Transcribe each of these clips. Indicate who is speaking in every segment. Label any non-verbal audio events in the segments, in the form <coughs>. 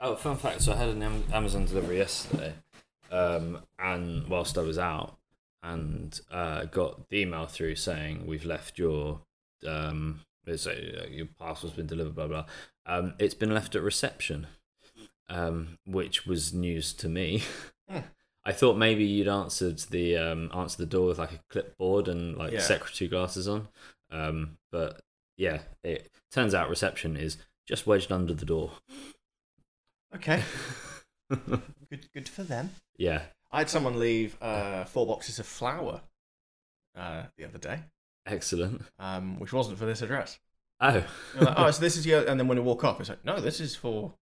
Speaker 1: Oh, fun fact. So I had an Amazon delivery yesterday, um, and whilst I was out, and uh, got the email through saying we've left your um, so uh, your parcel's been delivered. Blah blah. Um, it's been left at reception, um, which was news to me.
Speaker 2: Hmm. <laughs>
Speaker 1: I thought maybe you'd answered the um, answer the door with like a clipboard and like
Speaker 2: Yeah.
Speaker 1: secretary glasses on, um, but yeah, it turns out reception is just wedged under the door.
Speaker 2: Okay, <laughs> good good for them.
Speaker 1: yeah,
Speaker 2: I had someone leave uh, four boxes of flour uh, the other day,
Speaker 1: excellent.
Speaker 2: um, which wasn't for this address.
Speaker 1: Oh,
Speaker 2: You're like, oh, so this is <laughs> your, and then when you walk up, it's like, no, this is for,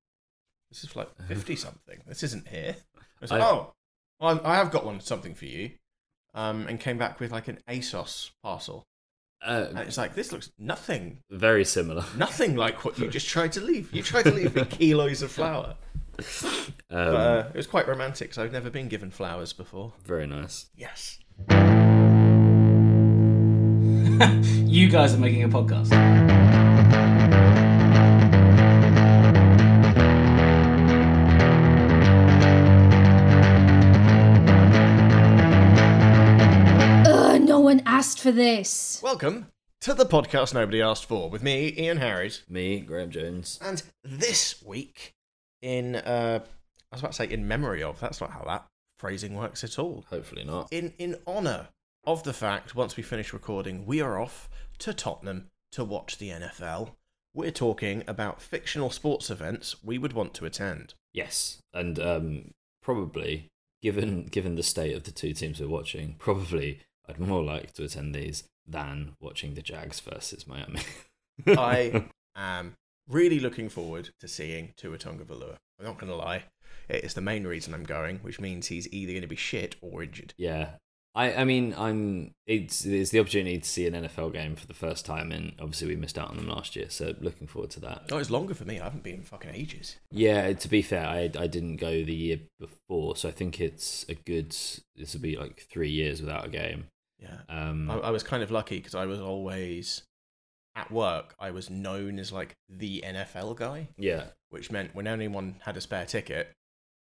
Speaker 2: this is for like fifty something. This isn't here. It's like,
Speaker 1: I-
Speaker 2: oh, well, I have got one something for you, um, and came back with like an ASOS parcel,
Speaker 1: uh,
Speaker 2: it's like this looks nothing,
Speaker 1: very similar. <laughs>
Speaker 2: nothing like what you just tried to leave. You tried to leave me kilos of flour,
Speaker 1: Um,
Speaker 2: but uh, it was quite romantic. So I've never been given flowers before.
Speaker 1: very nice.
Speaker 2: Yes. <laughs>
Speaker 3: you guys are making a podcast.
Speaker 4: For this.
Speaker 2: Welcome to the podcast nobody asked for with me, Ian Harris.
Speaker 1: Me, Graham Jones.
Speaker 2: And this week, in uh, I was about to say in memory of. That's not how that phrasing works at all.
Speaker 1: Hopefully not.
Speaker 2: In in honor of the fact, once we finish recording, we are off to Tottenham to watch the NFL. We're talking about fictional sports events we would want to attend.
Speaker 1: Yes, and um, probably given given the state of the two teams we're watching, probably I'd more like to attend these than watching the Jags versus Miami. <laughs>
Speaker 2: I <laughs> am really looking forward to seeing Tua Tagovailoa. I'm not going to lie, it is the main reason I'm going, which means he's either going to be shit or injured.
Speaker 1: yeah. I, I mean I'm it's it's the opportunity to see an NFL game for the first time and obviously we missed out on them last year so looking forward to that.
Speaker 2: Oh, it's longer for me. I haven't been in fucking ages.
Speaker 1: Yeah, to be fair, I I didn't go the year before, so I think it's a good. This will be like three years without a game.
Speaker 2: Yeah.
Speaker 1: Um,
Speaker 2: I, I was kind of lucky because I was always at work. I was known as like the NFL guy,
Speaker 1: yeah,
Speaker 2: which meant when anyone had a spare ticket,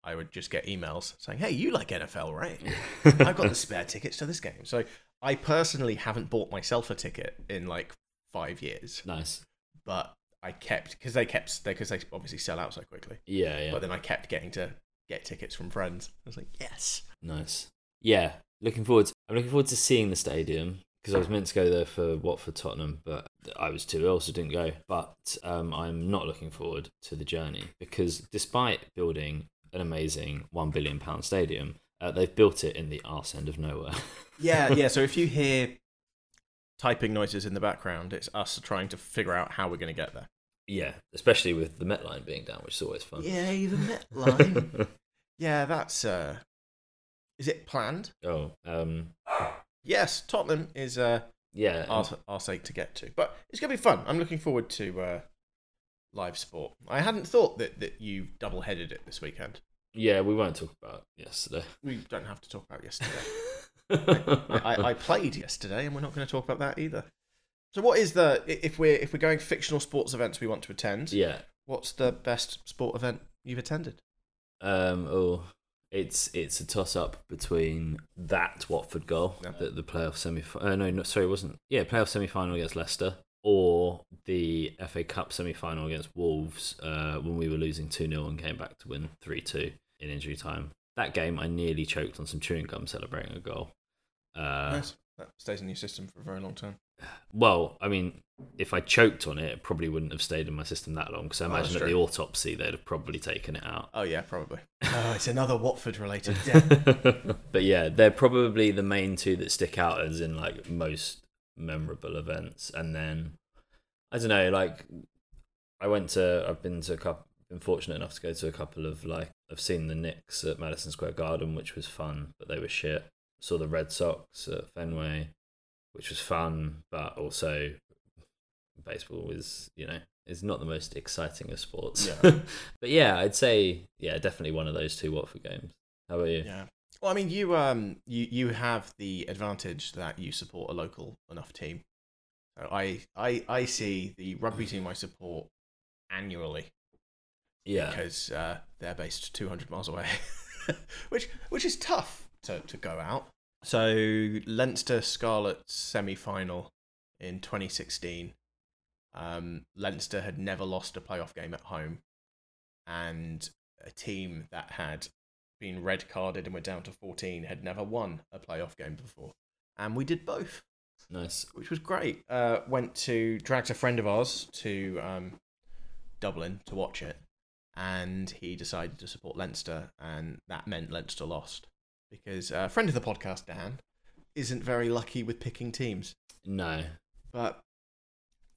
Speaker 2: I would just get emails saying, "Hey, you like NFL, right? <laughs> I've got the spare tickets to this game." So I personally haven't bought myself a ticket in like five years,
Speaker 1: nice.
Speaker 2: but I kept because they kept because they obviously sell out so quickly.
Speaker 1: Yeah, yeah,
Speaker 2: But then I kept getting to get tickets from friends. I was like, "Yes."
Speaker 1: nice. Yeah, looking forward. To, I'm looking forward to seeing the stadium because I was meant to go there for Watford Tottenham, but I was too ill, so didn't go. But um, I'm not looking forward to the journey because despite building an amazing one billion pound stadium, uh, they've built it in the arse end of nowhere. <laughs>
Speaker 2: Yeah, yeah. So if you hear typing noises in the background, it's us trying to figure out how we're going to get there.
Speaker 1: yeah, especially with the Met line being down, which is always fun.
Speaker 2: Yeah, the Met line. <laughs> yeah, that's. uh Is it planned?
Speaker 1: oh, um,
Speaker 2: Yes, Tottenham is uh,
Speaker 1: yeah.
Speaker 2: our, our sake to get to, but it's going to be fun. I'm looking forward to uh, live sport. I hadn't thought that that you double headed it this weekend.
Speaker 1: Yeah, we won't talk about yesterday.
Speaker 2: We don't have to talk about yesterday. I, <laughs> I, I played yesterday, and we're not going to talk about that either. So, what is the if we're if we're going fictional sports events we want to attend?
Speaker 1: yeah.
Speaker 2: What's the best sport event you've attended?
Speaker 1: Um. Oh, it's it's a toss up between that Watford goal,
Speaker 2: Yeah.
Speaker 1: the, the playoff semi. Uh, no, no, sorry, it wasn't. Yeah, playoff semi final against Leicester, or the FA Cup semi final against Wolves uh, when we were losing two 0 and came back to win three two in injury time. That game, I nearly choked on some chewing gum celebrating a goal. Uh,
Speaker 2: nice. That stays in your system for a very long time.
Speaker 1: Well, I mean, if I choked on it, it probably wouldn't have stayed in my system that long. Because I
Speaker 2: Oh,
Speaker 1: imagine
Speaker 2: that's
Speaker 1: at the autopsy, they'd have probably taken it out.
Speaker 2: Oh yeah, probably. <laughs> oh, it's another Watford related <laughs> death.
Speaker 1: but yeah, they're probably the main two that stick out as in like most memorable events. And then I don't know, like I went to, I've been to a couple, been fortunate enough to go to a couple of like I've seen the Knicks at Madison Square Garden, which was fun, but they were shit. Saw the Red Sox at Fenway, which was fun, but also baseball is you know is not the most exciting of sports.
Speaker 2: Yeah. <laughs>
Speaker 1: but yeah, I'd say yeah, definitely one of those two Watford games. How about you?
Speaker 2: yeah. Well, I mean, you um, you you have the advantage that you support a local enough team. So I I I see the rugby team I support annually.
Speaker 1: Yeah.
Speaker 2: because uh, they're based 200 miles away, <laughs> which which is tough to, to go out. So Leinster Scarlet semi final in 2016. Um, Leinster had never lost a playoff game at home, and a team that had been red carded and were down to 14 had never won a playoff game before, and we did both
Speaker 1: Nice.
Speaker 2: which was great. Uh, went to dragged a friend of ours to um, Dublin to watch it, and he decided to support Leinster, and that meant Leinster lost because a friend of the podcast, Dan, isn't very lucky with picking teams.
Speaker 1: No.
Speaker 2: But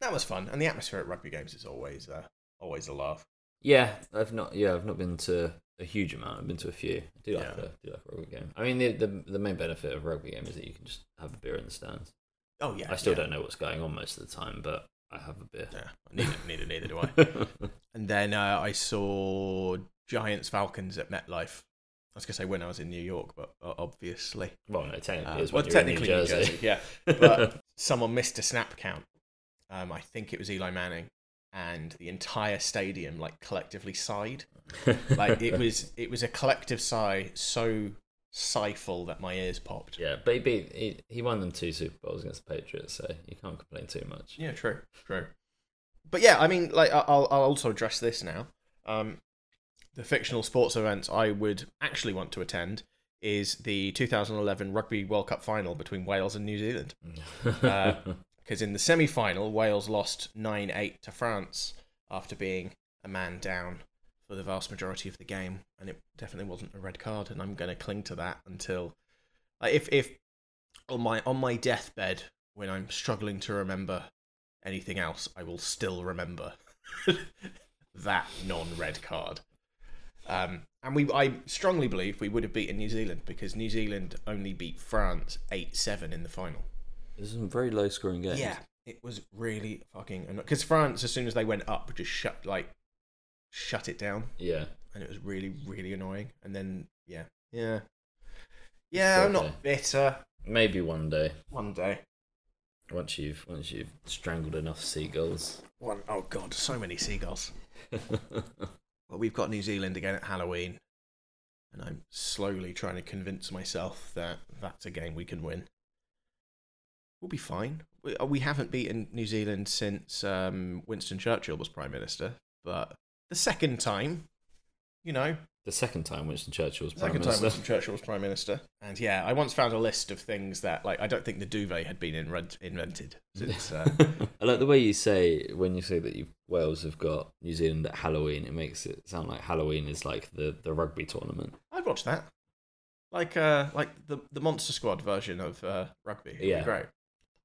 Speaker 2: that was fun, and the atmosphere at rugby games is always uh, always a laugh.
Speaker 1: Yeah, I've not. Yeah, I've not been to a huge amount. I've been to a few. I do like
Speaker 2: Yeah.
Speaker 1: a do like a rugby game. I mean, the, the the main benefit of a rugby game is that you can just have a beer in the stands.
Speaker 2: Oh yeah,
Speaker 1: I still
Speaker 2: yeah.
Speaker 1: don't know what's going on most of the time, but I have a beer.
Speaker 2: Yeah, neither, neither, neither do I. <laughs> And then uh, I saw Giants Falcons at MetLife. I was gonna say when I was in New York, but uh, obviously,
Speaker 1: well, no, technically,
Speaker 2: Uh, well,
Speaker 1: when you're in
Speaker 2: technically
Speaker 1: New
Speaker 2: New
Speaker 1: Jersey.
Speaker 2: Jersey, yeah. <laughs> But someone missed a snap count. Um, I think it was Eli Manning, and the entire stadium like collectively sighed. Like it was, <laughs> it was a collective sigh so sighful that my ears popped.
Speaker 1: yeah, but he, beat, he he won them two Super Bowls against the Patriots, so you can't complain too much.
Speaker 2: Yeah, true, true. But yeah, I mean, like I'll I'll also address this now. Um, the fictional sports events I would actually want to attend is the 2011 Rugby World Cup final between Wales and New Zealand. Uh, <laughs> Because in the semi final, Wales lost 9 8 to France after being a man down for the vast majority of the game. And it definitely wasn't a red card. And I'm going to cling to that until. Like, if, if on my on my deathbed, when I'm struggling to remember anything else, I will still remember <laughs> that non red card. Um, and we, I strongly believe we would have beaten New Zealand because New Zealand only beat France 8 7 in the final.
Speaker 1: There's some very low scoring games.
Speaker 2: Yeah, it was really fucking because France, as soon as they went up, just shut like shut it down,
Speaker 1: Yeah.
Speaker 2: and it was really really annoying. And then yeah, yeah, yeah. I'm not bitter.
Speaker 1: Maybe one day,
Speaker 2: One day,
Speaker 1: once you've once you've strangled enough seagulls.
Speaker 2: one oh god, so many seagulls. <laughs> Well, we've got New Zealand again at Halloween, and I'm slowly trying to convince myself that that's a game we can win. We'll be fine. We, uh, we haven't beaten New Zealand since um, Winston Churchill was Prime Minister, but the second time, you know,
Speaker 1: the second time Winston Churchill was prime
Speaker 2: second time
Speaker 1: minister.
Speaker 2: Winston Churchill was Prime Minister. And yeah, I once found a list of things that, like, I don't think the duvet had been inven- invented since. Uh, <laughs>
Speaker 1: I like the way you say when you say that you Wales have got New Zealand at Halloween. It makes it sound like Halloween is like the, the rugby tournament.
Speaker 2: I'd watch that. Like uh like the the Monster Squad version of uh rugby. It'd
Speaker 1: Yeah.
Speaker 2: great.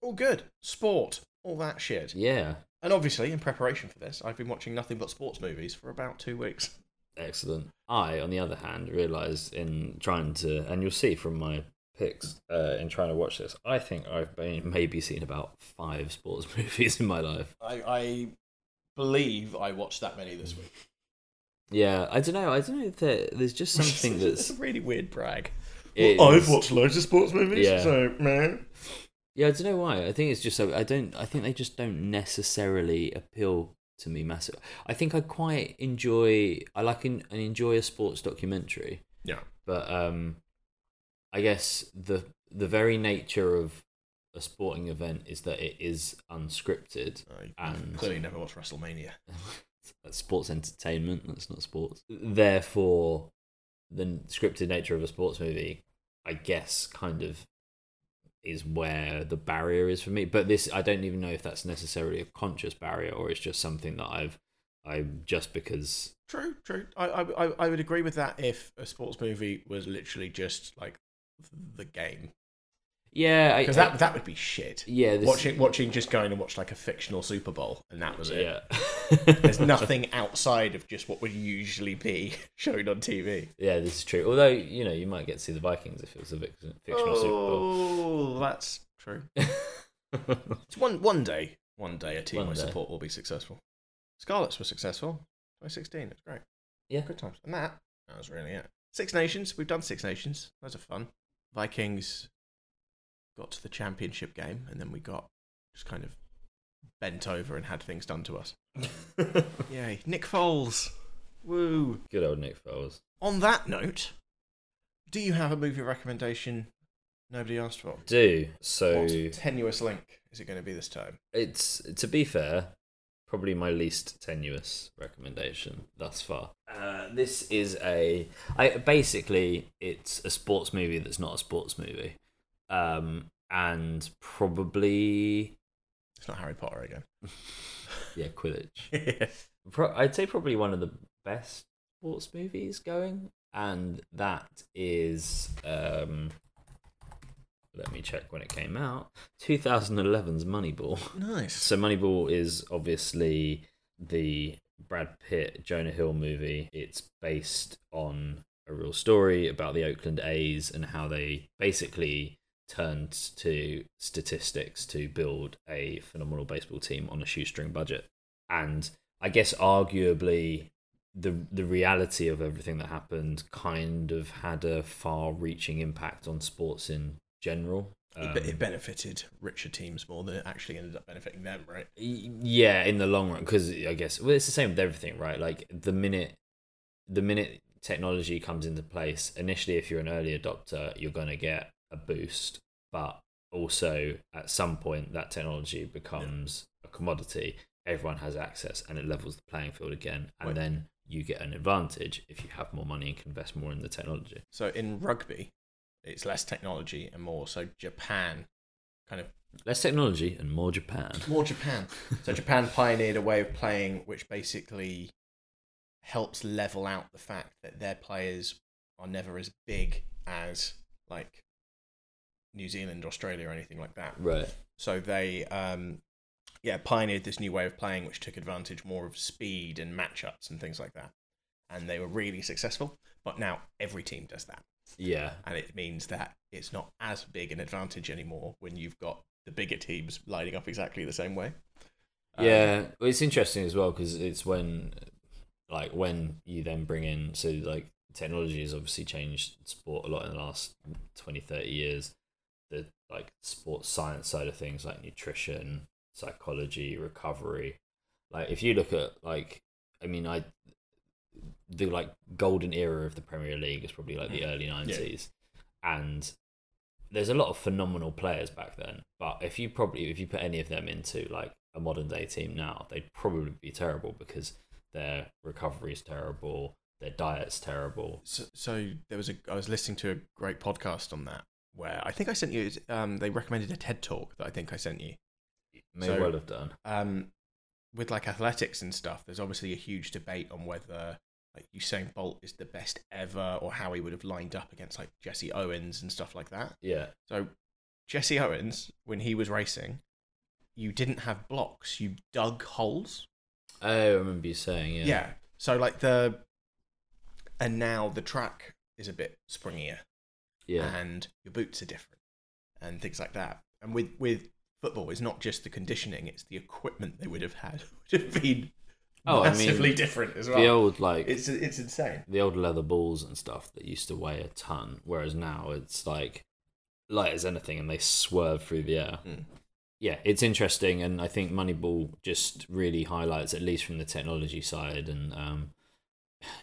Speaker 2: All good. Sport, all that shit.
Speaker 1: Yeah,
Speaker 2: And obviously, in preparation for this, I've been watching nothing but sports movies for about two weeks. <laughs>
Speaker 1: excellent. I, on the other hand, realised in trying to, and you'll see from my picks uh, in trying to watch this, I think I've been, maybe seen about five sports <laughs> movies in my life.
Speaker 2: I, I believe I watched that many this week.
Speaker 1: Yeah, I don't know. I don't know if there, there's just <laughs> something
Speaker 2: it's
Speaker 1: that's.
Speaker 2: a really weird brag.
Speaker 1: it
Speaker 2: I've watched loads of sports movies,
Speaker 1: Yeah.
Speaker 2: so man.
Speaker 1: Yeah, I don't know why. I think it's just I don't. I think they just don't necessarily appeal to me massive. I think I quite enjoy. I like and enjoy a sports documentary,
Speaker 2: Yeah.
Speaker 1: but um, I guess the the very nature of a sporting event is that it is unscripted.
Speaker 2: I
Speaker 1: And-
Speaker 2: clearly never watched WrestleMania.
Speaker 1: That's <laughs> sports entertainment. That's not sports. Therefore, the scripted nature of a sports movie, I guess, kind of is where the barrier is for me. But this, I don't even know if that's necessarily a conscious barrier or it's just something that I've, I just because.
Speaker 2: True, true. I, I, I- I would agree with that if a sports movie was literally just like the game,
Speaker 1: Yeah,
Speaker 2: because that that would be shit.
Speaker 1: yeah, this,
Speaker 2: watching watching just going and watch like a fictional Super Bowl and that was it.
Speaker 1: Yeah, <laughs>
Speaker 2: There's <laughs> nothing outside of just what would usually be <laughs> shown on TV.
Speaker 1: Yeah, this is true. Although you know, you might get to see the Vikings if it was a fic- fictional Super Bowl.
Speaker 2: Oh, that's true. It's one one day, one day a team
Speaker 1: One
Speaker 2: I
Speaker 1: day.
Speaker 2: support will be successful. Scarlets were successful. 2016, it's great.
Speaker 1: Yeah.
Speaker 2: Good times. And that, that was really it. Six Nations, we've done Six Nations. Those are fun. Vikings got to the championship game and then we got just kind of bent over and had things done to us. <laughs> Yay. Nick Foles. Woo!
Speaker 1: Good old Nick Foles.
Speaker 2: On that note, do you have a movie recommendation nobody asked for?
Speaker 1: Do so.
Speaker 2: What tenuous link is it going to be this time?
Speaker 1: It's to be fair, probably my least tenuous recommendation thus far. Uh, this is a I basically it's a sports movie that's not a sports movie, um, and probably
Speaker 2: It's not Harry Potter again. <laughs>
Speaker 1: yeah Quidditch. <laughs> Pro- I'd say probably one of the best sports movies going, and that is um, let me check when it came out. 2011's Moneyball.
Speaker 2: nice.
Speaker 1: So Moneyball is obviously the Brad Pitt Jonah Hill movie. It's based on a real story about the Oakland A's and how they basically turned to statistics to build a phenomenal baseball team on a shoestring budget. And I guess arguably the the reality of everything that happened kind of had a far reaching impact on sports in general.
Speaker 2: It,
Speaker 1: Um,
Speaker 2: it benefited richer teams more than it actually ended up benefiting them, right?
Speaker 1: Yeah in the long run because i guess well it's the same with everything right like the minute the minute technology comes into place initially if you're an early adopter you're going to get a boost but also at some point that technology becomes a commodity everyone has access and it levels the playing field again and
Speaker 2: Wait.
Speaker 1: then you get an advantage if you have more money and can invest more in the technology
Speaker 2: So in rugby, it's less technology and more so Japan kind of
Speaker 1: less technology and more japan
Speaker 2: more Japan. So Japan <laughs> pioneered a way of playing which basically helps level out the fact that their players are never as big as like New Zealand, Australia, or anything like that.
Speaker 1: right
Speaker 2: So they, um, yeah, pioneered this new way of playing, which took advantage more of speed and matchups and things like that. And they were really successful. But now every team does that,
Speaker 1: yeah
Speaker 2: and it means that it's not as big an advantage anymore when you've got the bigger teams lining up exactly the same way. Um,
Speaker 1: Yeah, well, it's interesting as well because it's when, like, when you then bring in, so like technology has obviously changed sport a lot in the last 20, 30 years. Like sports science side of things, like nutrition, psychology, recovery. Like, if you look at like, I mean, I the like golden era of the Premier League is probably like the mm. early nineties, and there's a lot of phenomenal players back then. But if you probably if you put any of them into like a modern day team now, they'd probably be terrible because their recovery is terrible, their diet's terrible.
Speaker 2: So, so there was a. I was listening to a great podcast on that where I think I sent you. Um, they recommended a TED talk that I think I sent you.
Speaker 1: May
Speaker 2: So-
Speaker 1: well have done.
Speaker 2: um, with like athletics and stuff, there's obviously a huge debate on whether like Usain Bolt is the best ever or how he would have lined up against like Jesse Owens and stuff like that.
Speaker 1: Yeah,
Speaker 2: So Jesse Owens, when he was racing, you didn't have blocks, you dug holes.
Speaker 1: oh, I remember you saying yeah.
Speaker 2: Yeah. So like the and now the track is a bit springier
Speaker 1: yeah,
Speaker 2: and your boots are different and things like that. And with with football, it's not just the conditioning; it's the equipment they would have had <laughs> would have been
Speaker 1: Oh, I mean,
Speaker 2: massively different as well.
Speaker 1: The old like
Speaker 2: it's it's insane.
Speaker 1: the old leather balls and stuff that used to weigh a ton, whereas now it's like light as anything, and they swerve through the air.
Speaker 2: Mm.
Speaker 1: Yeah, it's interesting, and I think Moneyball just really highlights, at least from the technology side, and um,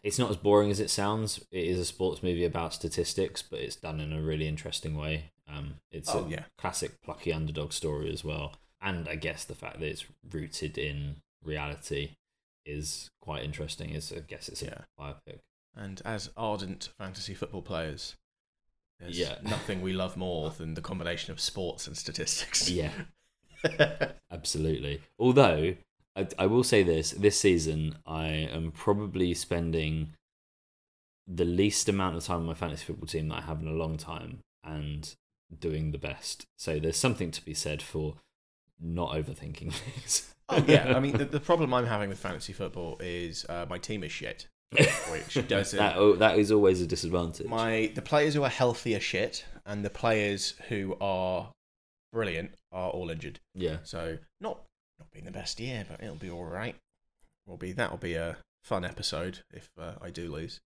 Speaker 1: it's not as boring as it sounds. It is a sports movie about statistics, but it's done in a really interesting way. Um, it's
Speaker 2: Oh,
Speaker 1: a
Speaker 2: yeah.
Speaker 1: classic plucky underdog story as well, and I guess the fact that it's rooted in reality is quite interesting. Is I guess it's a
Speaker 2: Yeah.
Speaker 1: biopic.
Speaker 2: And as ardent fantasy football players, there's
Speaker 1: Yeah. <laughs>
Speaker 2: nothing we love more than the combination of sports and statistics.
Speaker 1: Yeah, <laughs> absolutely. Although I, I will say this: this season, I am probably spending the least amount of time on my fantasy football team that I have in a long time, and doing the best. So there's something to be said for not overthinking <laughs> things.
Speaker 2: oh yeah, I mean <laughs> the, the problem I'm having with fantasy football is uh, my team is shit. <laughs> Which doesn't-
Speaker 1: that oh, that is always a disadvantage.
Speaker 2: My the players who are healthy are shit, and the players who are brilliant are all injured.
Speaker 1: yeah,
Speaker 2: So not not being the best year, but it'll be all right. Will be that'll be a fun episode if uh, I do lose.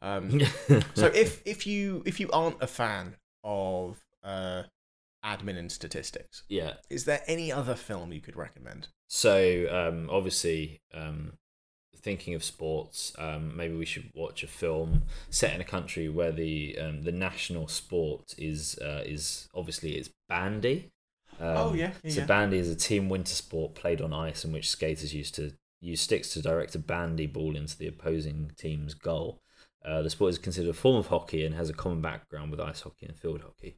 Speaker 2: Um, <laughs> so if if you if you aren't a fan of uh, admin and statistics,
Speaker 1: yeah.
Speaker 2: is there any other film you could recommend?
Speaker 1: So um, obviously, um, thinking of sports, um, maybe we should watch a film set in a country where the um, the national sport is uh, is obviously it's bandy. Um,
Speaker 2: Oh, yeah, yeah,
Speaker 1: so bandy is a team winter sport played on ice in which skaters used to use sticks to direct a bandy ball into the opposing team's goal. Uh, the sport is considered a form of hockey and has a common background with ice hockey and field hockey.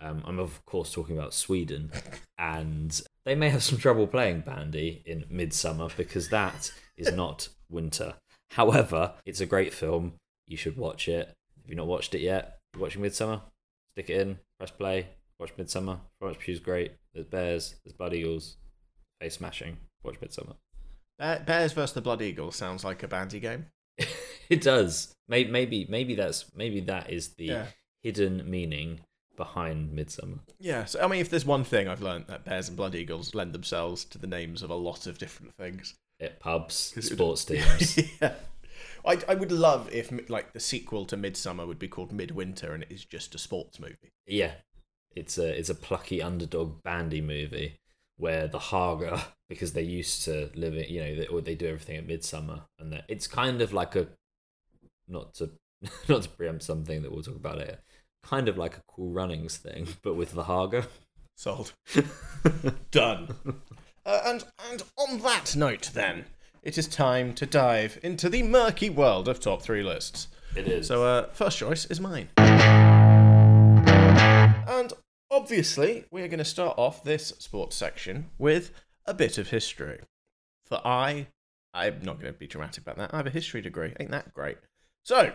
Speaker 1: Um, I'm of course talking about Sweden, and they may have some trouble playing bandy in midsummer because that is not winter. However, it's a great film. You should watch it. If you've not watched it yet, you're watching Midsommar. Stick it in, press play, watch Midsommar. Florence Pugh's great. There's bears, there's blood eagles, face smashing. Watch Midsommar.
Speaker 2: Bear- Bears versus the Blood eagle sounds like a bandy game. <laughs>
Speaker 1: it does. Maybe, maybe, maybe that's maybe that is the
Speaker 2: Yeah.
Speaker 1: hidden meaning behind Midsommar.
Speaker 2: Yeah, so I mean, if there's one thing I've learned that Bears and Blood Eagles lend themselves to the names of a lot of different things.
Speaker 1: It pubs, sports teams. <laughs>
Speaker 2: yeah. I, I would love if like the sequel to Midsommar would be called Midwinter and it is just a sports movie.
Speaker 1: Yeah, it's a it's a plucky underdog bandy movie where the Hårga, <laughs> because they used to live in, you know, they, or they do everything at midsummer, and it's kind of like a not to <laughs> not to preempt something that we'll talk about later, kind of like a cool runnings thing, <laughs> but with the Hårga.
Speaker 2: Sold. Done. Uh, and and on that note, then it is time to dive into the murky world of top three lists.
Speaker 1: It is.
Speaker 2: So, uh, first choice is mine. And obviously, we're going to start off this sports section with a bit of history. For I, I'm not going to be dramatic about that. I have a history degree. Ain't that great? So,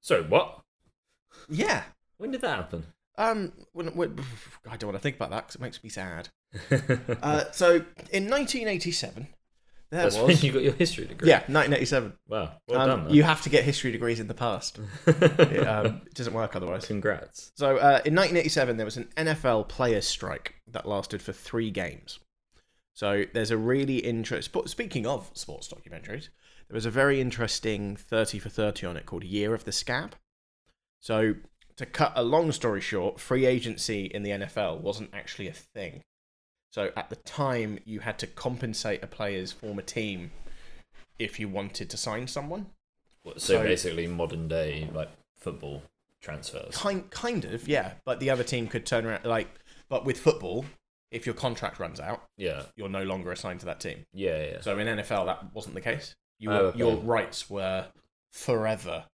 Speaker 1: so what?
Speaker 2: yeah.
Speaker 1: When did that happen?
Speaker 2: Um, when, when, <sighs> I don't want to think about that because it makes me sad. <laughs> Uh, so, in 1987, there
Speaker 1: That's when you got your history degree.
Speaker 2: Yeah, 1987.
Speaker 1: Wow. Well
Speaker 2: Um,
Speaker 1: done. Man.
Speaker 2: you have to get history degrees in the past. <laughs> It, um, it doesn't work otherwise.
Speaker 1: Congrats.
Speaker 2: So uh, in 1987, there was an NFL players' strike that lasted for three games. So there's a really interesting. Speaking of sports documentaries, there was a very interesting 30 for 30 on it called Year of the Scab. So to cut a long story short, free agency in the NFL wasn't actually a thing. So at the time, you had to compensate a player's former team if you wanted to sign someone.
Speaker 1: So,
Speaker 2: So-
Speaker 1: basically, modern day like football transfers.
Speaker 2: Kind, kind of, yeah. But the other team could turn around, like, but with football, if your contract runs out,
Speaker 1: Yeah.
Speaker 2: you're no longer assigned to that team.
Speaker 1: Yeah. Yeah.
Speaker 2: So in NFL, that wasn't the case. You
Speaker 1: Oh, okay.
Speaker 2: Your rights were forever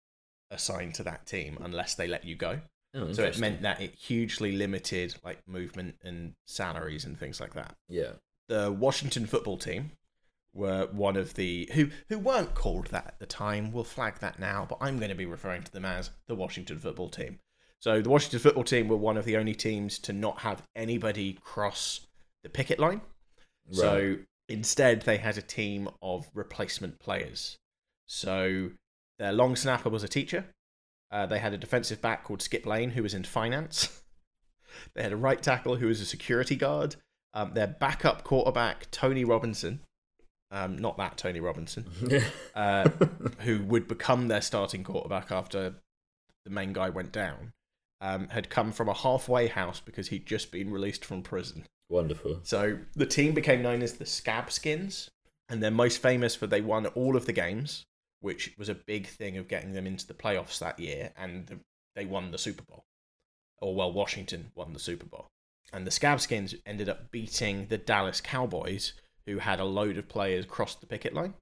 Speaker 2: assigned to that team unless they let you go.
Speaker 1: Oh,
Speaker 2: So it meant that it hugely limited like movement and salaries and things like that.
Speaker 1: Yeah.
Speaker 2: The Washington football team were one of the who who weren't called that at the time. We'll flag that now, but I'm going to be referring to them as the Washington football team. So the Washington football team were one of the only teams to not have anybody cross the picket line. So instead, they had a team of replacement players. So their long snapper was a teacher. Uh, they had a defensive back called Skip Lane, who was in finance. <laughs> they had a right tackle who was a security guard. Um, their backup quarterback, Tony Robinson, um, not that Tony Robinson, <laughs> uh, who would become their starting quarterback after the main guy went down, um, had come from a halfway house because he'd just been released from prison.
Speaker 1: Wonderful.
Speaker 2: So the team became known as the Scab Skins, and they're most famous for they won all of the games, which was a big thing of getting them into the playoffs that year, and they won the Super Bowl. Or well, Washington won the Super Bowl, and the Scabskins ended up beating the Dallas Cowboys, who had a load of players cross the picket line.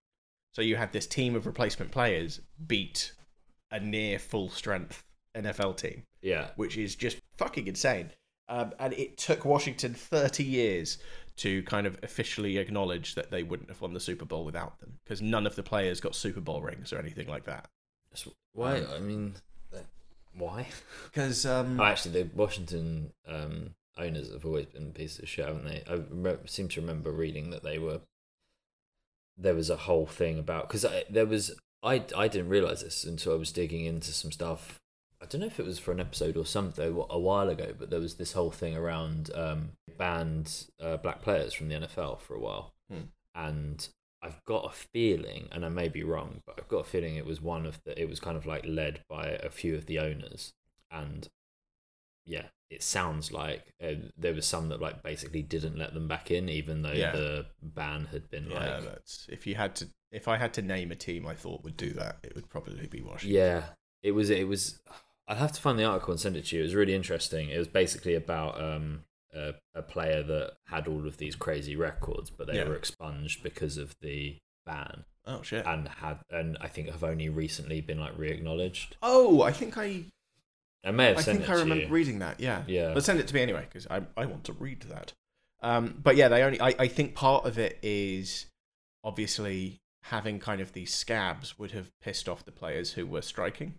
Speaker 2: So you had this team of replacement players beat a near full strength NFL team
Speaker 1: Yeah.
Speaker 2: which is just fucking insane. Um, and it took Washington 30 years to kind of officially acknowledge that they wouldn't have won the Super Bowl without them because none of the players got Super Bowl rings or anything like that.
Speaker 1: That's- Why? I mean, why? <laughs>
Speaker 2: Because um,
Speaker 1: Oh, actually, the Washington um, owners have always been pieces of shit, haven't they? I re- seem to remember reading that they were. There was a whole thing about because there was I I didn't realize this until I was digging into some stuff. I don't know if it was for an episode or something a while ago, but there was this whole thing around um, banned uh, black players from the NFL for a while,
Speaker 2: Hmm.
Speaker 1: and I've got a feeling, and I may be wrong, but I've got a feeling it was one of the. It was kind of like led by a few of the owners, and yeah, it sounds like uh, there was some that like basically didn't let them back in, even though
Speaker 2: Yeah.
Speaker 1: the ban had been
Speaker 2: Yeah,
Speaker 1: like,
Speaker 2: that's if you had to. If I had to name a team I thought would do that, it would probably be Washington.
Speaker 1: yeah, it was it was. I'd have to find the article and send it to you. It was really interesting. It was basically about um a, a player that had all of these crazy records, but they
Speaker 2: Yeah.
Speaker 1: were expunged because of the ban,
Speaker 2: Oh shit.
Speaker 1: and had and I think have only recently been like re-acknowledged.
Speaker 2: oh, I think I.
Speaker 1: I may have
Speaker 2: I think I remember
Speaker 1: you.
Speaker 2: reading that. Yeah.
Speaker 1: Yeah.
Speaker 2: But send it to me anyway because I I want to read that. Um, but yeah, they only. I I think part of it is obviously having kind of these scabs would have pissed off the players who were striking.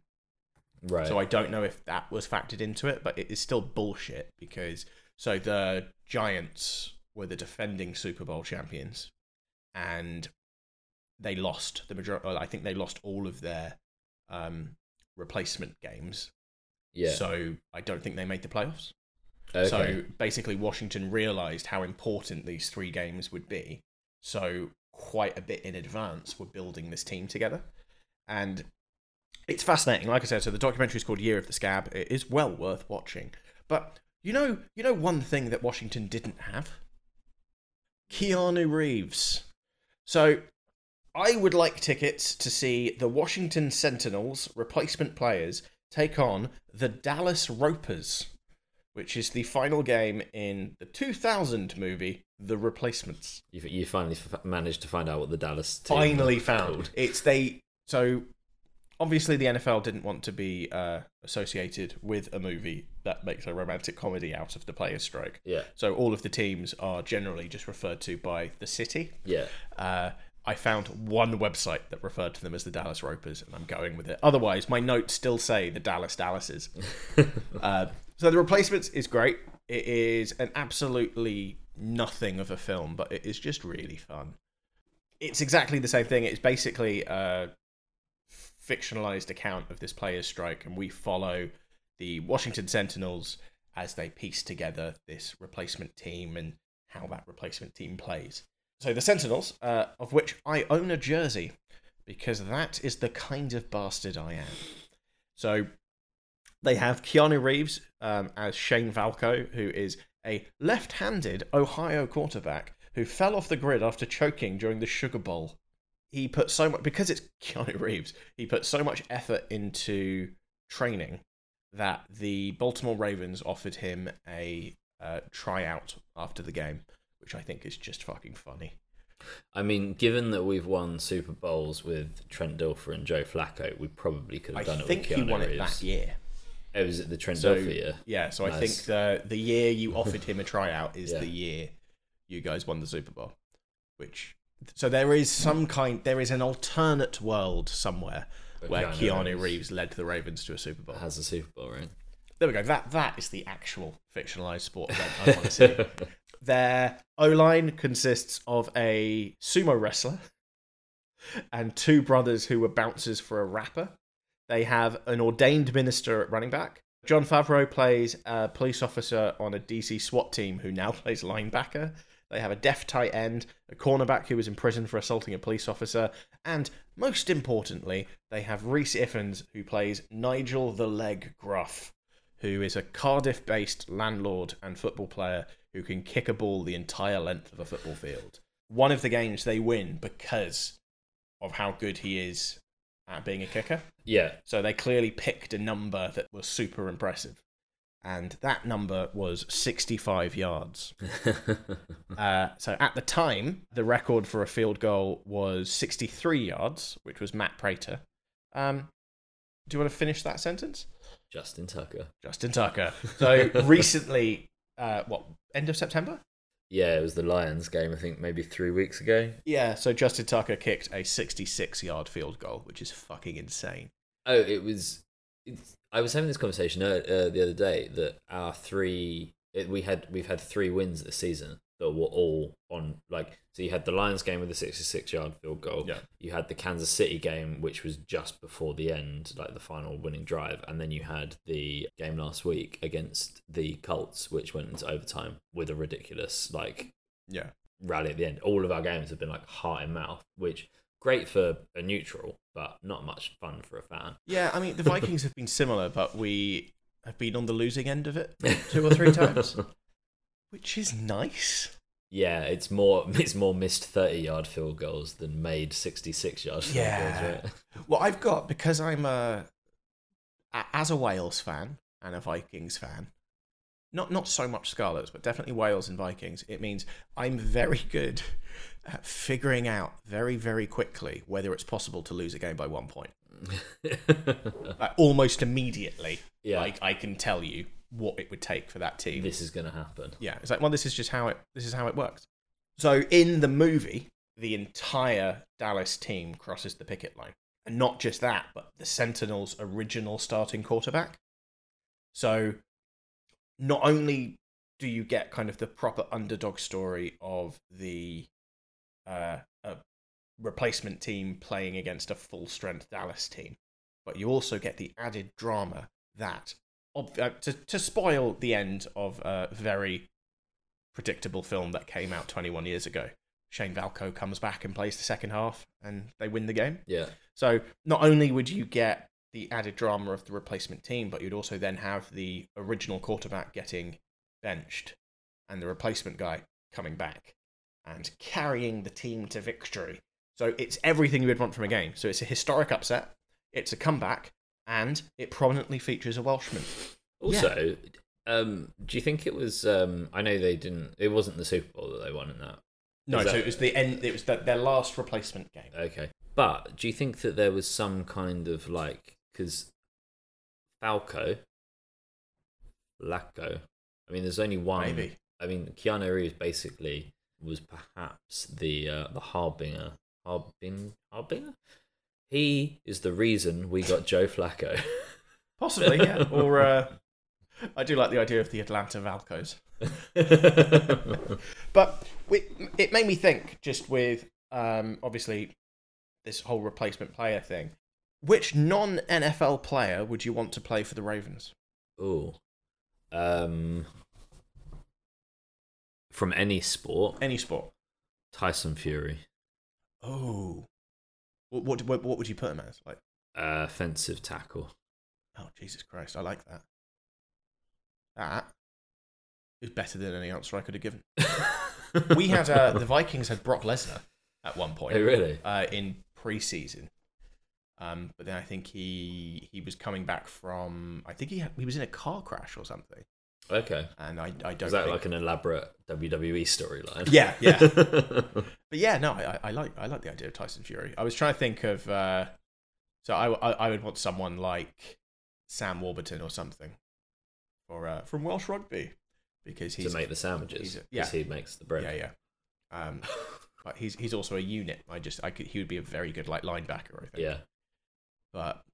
Speaker 1: right.
Speaker 2: So I don't know if that was factored into it, but it is still bullshit because so the Giants were the defending Super Bowl champions, and they lost the majority. I think they lost all of their um, replacement games.
Speaker 1: yeah.
Speaker 2: So I don't think they made the playoffs.
Speaker 1: okay.
Speaker 2: So basically, Washington realized how important these three games would be. So quite a bit in advance, we're building this team together, and it's fascinating. Like I said, so the documentary is called Year of the Scab. It is well worth watching. But you know, you know, one thing that Washington didn't have: Keanu Reeves. So I would like tickets to see the Washington Sentinels replacement players take on the Dallas Ropers which is the final game in the 2000 movie, The Replacements.
Speaker 1: You, you finally f- managed to find out what the Dallas
Speaker 2: Finally found.
Speaker 1: called.
Speaker 2: It's they. So, obviously, the NFL didn't want to be uh, associated with a movie that makes a romantic comedy out of the players' strike.
Speaker 1: Yeah,
Speaker 2: So, all of the teams are generally just referred to by the city.
Speaker 1: yeah.
Speaker 2: Uh, I found one website that referred to them as the Dallas Ropers, and I'm going with it. Otherwise, my notes still say the Dallas Dallases. <laughs> uh, so the replacements is great. It is an absolutely nothing of a film, but it is just really fun. It's exactly the same thing. It's basically a fictionalized account of this players' strike, and we follow the Washington Sentinels as they piece together this replacement team and how that replacement team plays. So the Sentinels, uh, of which I own a jersey, because that is the kind of bastard I am. So they have Keanu Reeves um, as Shane Falco, who is a left-handed Ohio quarterback who fell off the grid after choking during the Sugar Bowl. He put so much because it's <laughs> Keanu Reeves. He put so much effort into training that the Baltimore Ravens offered him a uh, tryout after the game, which I think is just fucking funny.
Speaker 1: I mean, given that we've won Super Bowls with Trent Dilfer and Joe Flacco, we probably could have done it I
Speaker 2: think
Speaker 1: Keanu
Speaker 2: won it that year.
Speaker 1: Oh, was it the Trent
Speaker 2: So
Speaker 1: Dilfer year?
Speaker 2: yeah, so I think the the year you offered him a tryout is <laughs>
Speaker 1: Yeah.
Speaker 2: the year you guys won the Super Bowl. Which so there is some kind there is an alternate world somewhere
Speaker 1: Where Keanu Reeves-
Speaker 2: led the Ravens to a Super Bowl.
Speaker 1: Has a Super Bowl, right?
Speaker 2: There we go. That that is the actual fictionalized sport event I want to see. <laughs> Their O line consists of a sumo wrestler and two brothers who were bouncers for a rapper. They have an ordained minister at running back. Jon Favreau plays a police officer on a DC SWAT team who now <laughs> plays linebacker. They have a deaf tight end, a cornerback who was in prison for assaulting a police officer, and most importantly, they have Rhys Ifans who plays Nigel the Leg Gruff, who is a Cardiff based landlord and football player who can kick a ball the entire length of a football field. One of the games they win because of how good he is at being a kicker.
Speaker 1: Yeah.
Speaker 2: So they clearly picked a number that was super impressive. And that number was 65 yards. <laughs> Uh, so at the time, the record for a field goal was 63 yards, which was Matt Prater. Um, do you want to finish that sentence?
Speaker 1: Justin Tucker.
Speaker 2: Justin Tucker. So <laughs> recently, uh, what, end of September?
Speaker 1: Yeah, it was the Lions game, I think maybe three weeks ago.
Speaker 2: Yeah, so Justin Tucker kicked a 66 yard field goal, which is fucking insane.
Speaker 1: Oh, it was. It's, I was having this conversation uh, uh, the other day that our three it, we had we've had three wins this season that were all on like so you had the Lions game with the 66 yard field goal.
Speaker 2: Yeah.
Speaker 1: You had the Kansas City game which was just before the end, like the final winning drive, and then you had the game last week against the Colts which went into overtime with a ridiculous like
Speaker 2: Yeah.
Speaker 1: rally at the end. All of our games have been like heart and mouth, which great for a neutral, but not much fun for a fan.
Speaker 2: Yeah, I mean, the Vikings <laughs> have been similar, but we have been on the losing end of it two or three times, which is nice.
Speaker 1: Yeah, it's more <laughs> it's more missed thirty yard field goals than made sixty six yard field
Speaker 2: Yeah.
Speaker 1: goals, right? <laughs>
Speaker 2: Well, I've got because I'm a a- as a Wales fan and a Vikings fan. Not not so much Scarlets, but definitely Wales and Vikings. It means I'm very good at figuring out very very quickly whether it's possible to lose a game by one point. <laughs> Almost immediately,
Speaker 1: Yeah.
Speaker 2: like I can tell you what it would take for that team.
Speaker 1: this is gonna happen.
Speaker 2: Yeah, it's like, well, this is just how it this is how it works. So in the movie, the entire Dallas team crosses the picket line, and not just that, but the Sentinels' original starting quarterback. So not only do you get kind of the proper underdog story of the uh, a replacement team playing against a full strength Dallas team, but you also get the added drama that ob- uh, to to spoil the end of a very predictable film that came out 21 years ago. Shane Falco comes back and plays the second half, and they win the game.
Speaker 1: Yeah.
Speaker 2: So not only would you get the added drama of the replacement team, but you'd also then have the original quarterback getting benched and the replacement guy coming back and carrying the team to victory. So it's everything you would want from a game. So it's a historic upset, it's a comeback, and it prominently features a Welshman.
Speaker 1: Also, um, do you think it was? Um, I know they didn't. It wasn't the Super Bowl that they won in that.
Speaker 2: No,
Speaker 1: Is
Speaker 2: so it was the end. It was the, their last replacement game.
Speaker 1: Okay, but do you think that there was some kind of like because Falco, Flacco? I mean, there's only one.
Speaker 2: Maybe.
Speaker 1: I mean, Keanu Reeves basically was perhaps the uh, the harbinger. Harbin harbinger. He is the reason we got Joe Flacco. <laughs>
Speaker 2: Possibly, yeah. or uh, <laughs> I do like the idea of the Atlanta Falcos. <laughs> But we, it made me think, just with um, obviously this whole replacement player thing. Which non NFL player would you want to play for the Ravens?
Speaker 1: Oh, Um. From any sport,
Speaker 2: Any sport.
Speaker 1: Tyson Fury,
Speaker 2: Oh. What, what, what, what would you put him as? Like,
Speaker 1: uh, offensive tackle.
Speaker 2: oh, Jesus Christ, I like that. That is better than any answer I could have given. <laughs> We had, uh, the Vikings had Brock Lesnar at one point.
Speaker 1: Oh, really?
Speaker 2: uh, in preseason. Um, but then I think he he was coming back from I think he had, he was in a car crash or something,
Speaker 1: Okay.
Speaker 2: and I I don't
Speaker 1: Is that
Speaker 2: think,
Speaker 1: like an elaborate WWE storyline?
Speaker 2: yeah yeah. <laughs> but yeah, no, I, I like I like the idea of Tyson Fury. I was trying to think of uh, so I, I I would want someone like Sam Warburton or something, or uh, from Welsh rugby because
Speaker 1: to
Speaker 2: he's
Speaker 1: make the sandwiches.
Speaker 2: a- yeah.
Speaker 1: he makes the bread.
Speaker 2: yeah yeah. Um, but he's he's also a unit. I just I could he would be a very good like linebacker. I think.
Speaker 1: Yeah.
Speaker 2: but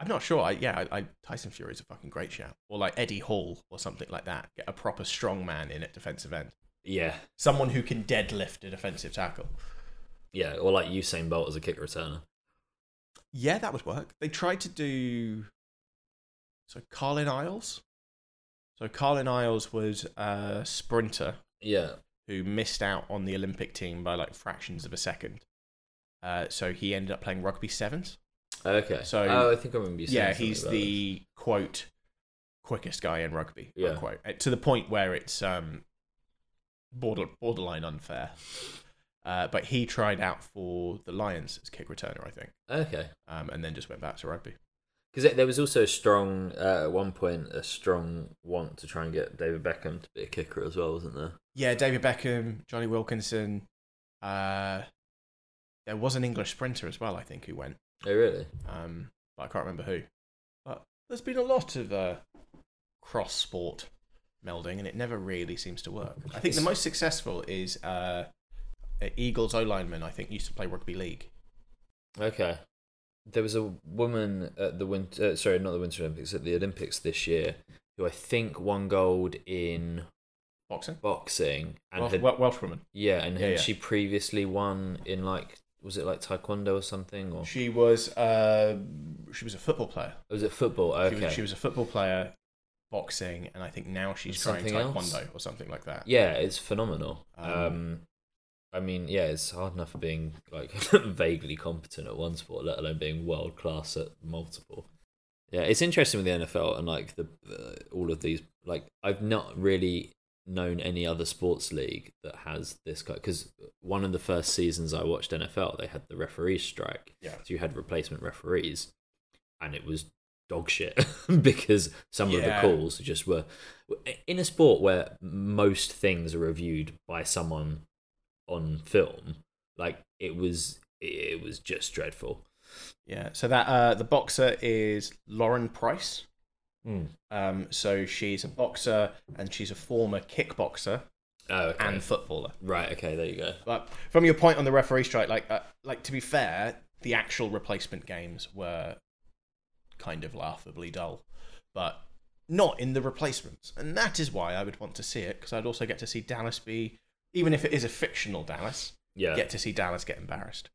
Speaker 2: I'm not sure. I, yeah, I, I, Tyson Fury is a fucking great shout, or like Eddie Hall or something like that. Get a proper strong man in at defensive end,
Speaker 1: Yeah.
Speaker 2: someone who can deadlift a defensive tackle.
Speaker 1: Yeah. Or like Usain Bolt as a kick returner.
Speaker 2: Yeah, that would work. They tried to do so. Carlin Isles. So Carlin Isles was a sprinter
Speaker 1: Yeah.
Speaker 2: who missed out on the Olympic team by like fractions of a second. Uh, so he ended up playing rugby sevens.
Speaker 1: Okay.
Speaker 2: So-
Speaker 1: oh, I think I remember you saying
Speaker 2: yeah, he's the quote quickest guy in rugby.
Speaker 1: Yeah.
Speaker 2: Unquote, Uh, to the point where it's um border borderline unfair. Uh, but he tried out for the Lions as kick returner, I think.
Speaker 1: Okay.
Speaker 2: um, and then just went back to rugby.
Speaker 1: Because there was also a strong, uh, at one point, a strong want to try and get David Beckham to be a kicker as well, wasn't there?
Speaker 2: Yeah, David Beckham, Jonny Wilkinson. Uh, there was an English sprinter as well, I think, who went,
Speaker 1: Oh, really?
Speaker 2: um, but I can't remember who. But there's been a lot of uh, cross sport melding, and it never really seems to work. I think the most successful is uh, Eagles O lineman. I think used to play rugby league.
Speaker 1: Okay. There was a woman at the winter, uh, sorry, not the Winter Olympics, at the Olympics this year, who I think won gold in
Speaker 2: Boxing.
Speaker 1: boxing, and
Speaker 2: Welsh,
Speaker 1: had,
Speaker 2: Welsh woman.
Speaker 1: yeah, and
Speaker 2: Yeah,
Speaker 1: had
Speaker 2: yeah.
Speaker 1: she previously won in like, was it like taekwondo or something, or
Speaker 2: She was uh, she was a football player.
Speaker 1: was it football?
Speaker 2: She,
Speaker 1: Okay,
Speaker 2: was, she was a football player, boxing, and I think now she's trying
Speaker 1: Something else?
Speaker 2: taekwondo or something like that.
Speaker 1: yeah, it's phenomenal.
Speaker 2: Um,
Speaker 1: Um, I mean, yeah, it's hard enough being like <laughs> vaguely competent at one sport, let alone being world class at multiple. Yeah, it's interesting with the NFL and like the uh, all of these. Like, I've not really known any other sports league that has this guy because one of the first seasons I watched NFL, they had the referees strike.
Speaker 2: Yeah.
Speaker 1: So you had replacement referees, and it was dog shit <laughs> because some of the calls just were in a sport where most things are reviewed by someone on film. Like it was, it was just dreadful.
Speaker 2: Yeah. So that uh, the boxer is Lauren Price.
Speaker 1: Hmm.
Speaker 2: Um, so she's a boxer and she's a former kickboxer
Speaker 1: Oh, okay.
Speaker 2: and footballer.
Speaker 1: right. Okay, there you go.
Speaker 2: But from your point on the referee strike, like, uh, like to be fair, the actual replacement games were kind of laughably dull, but not in the replacements, and that is why I would want to see it because I'd also get to see Dallas be, even if it is a fictional Dallas,
Speaker 1: Yeah.
Speaker 2: get to see Dallas get embarrassed.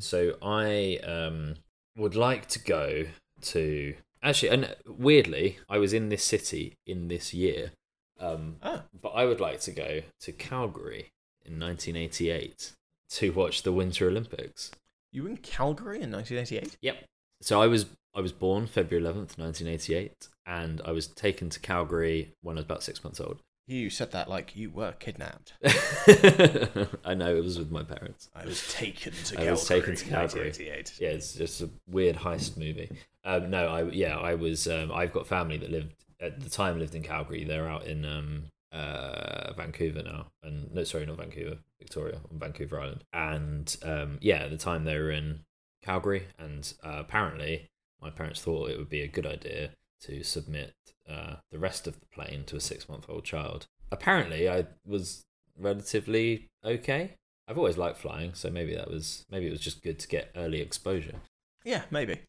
Speaker 1: So I um, would like to go to actually, and weirdly, I was in this city in this year, um,
Speaker 2: Ah.
Speaker 1: but I would like to go to Calgary in 1988 to watch the Winter Olympics.
Speaker 2: You were in Calgary in 1988.
Speaker 1: Yep. So I was I was born February 11th, 1988, and I was taken to Calgary when I was about six months old.
Speaker 2: You said that like you were kidnapped. <laughs>
Speaker 1: I know it was with my parents.
Speaker 2: I was taken to Calgary.
Speaker 1: I
Speaker 2: Calgary.
Speaker 1: was taken to Calgary. Yeah, it's just a weird heist movie. Um, no, I yeah, I was. Um, I've got family that lived at the time lived in Calgary. They're out in um, uh, Vancouver now, and no, sorry, not Vancouver, Victoria, on Vancouver Island. And um, yeah, at the time they were in Calgary, and uh, apparently my parents thought it would be a good idea to submit uh, the rest of the plane to a six-month-old child. Apparently, I was relatively okay. I've always liked flying, so maybe that was maybe it was just good to get early exposure.
Speaker 2: Yeah, maybe.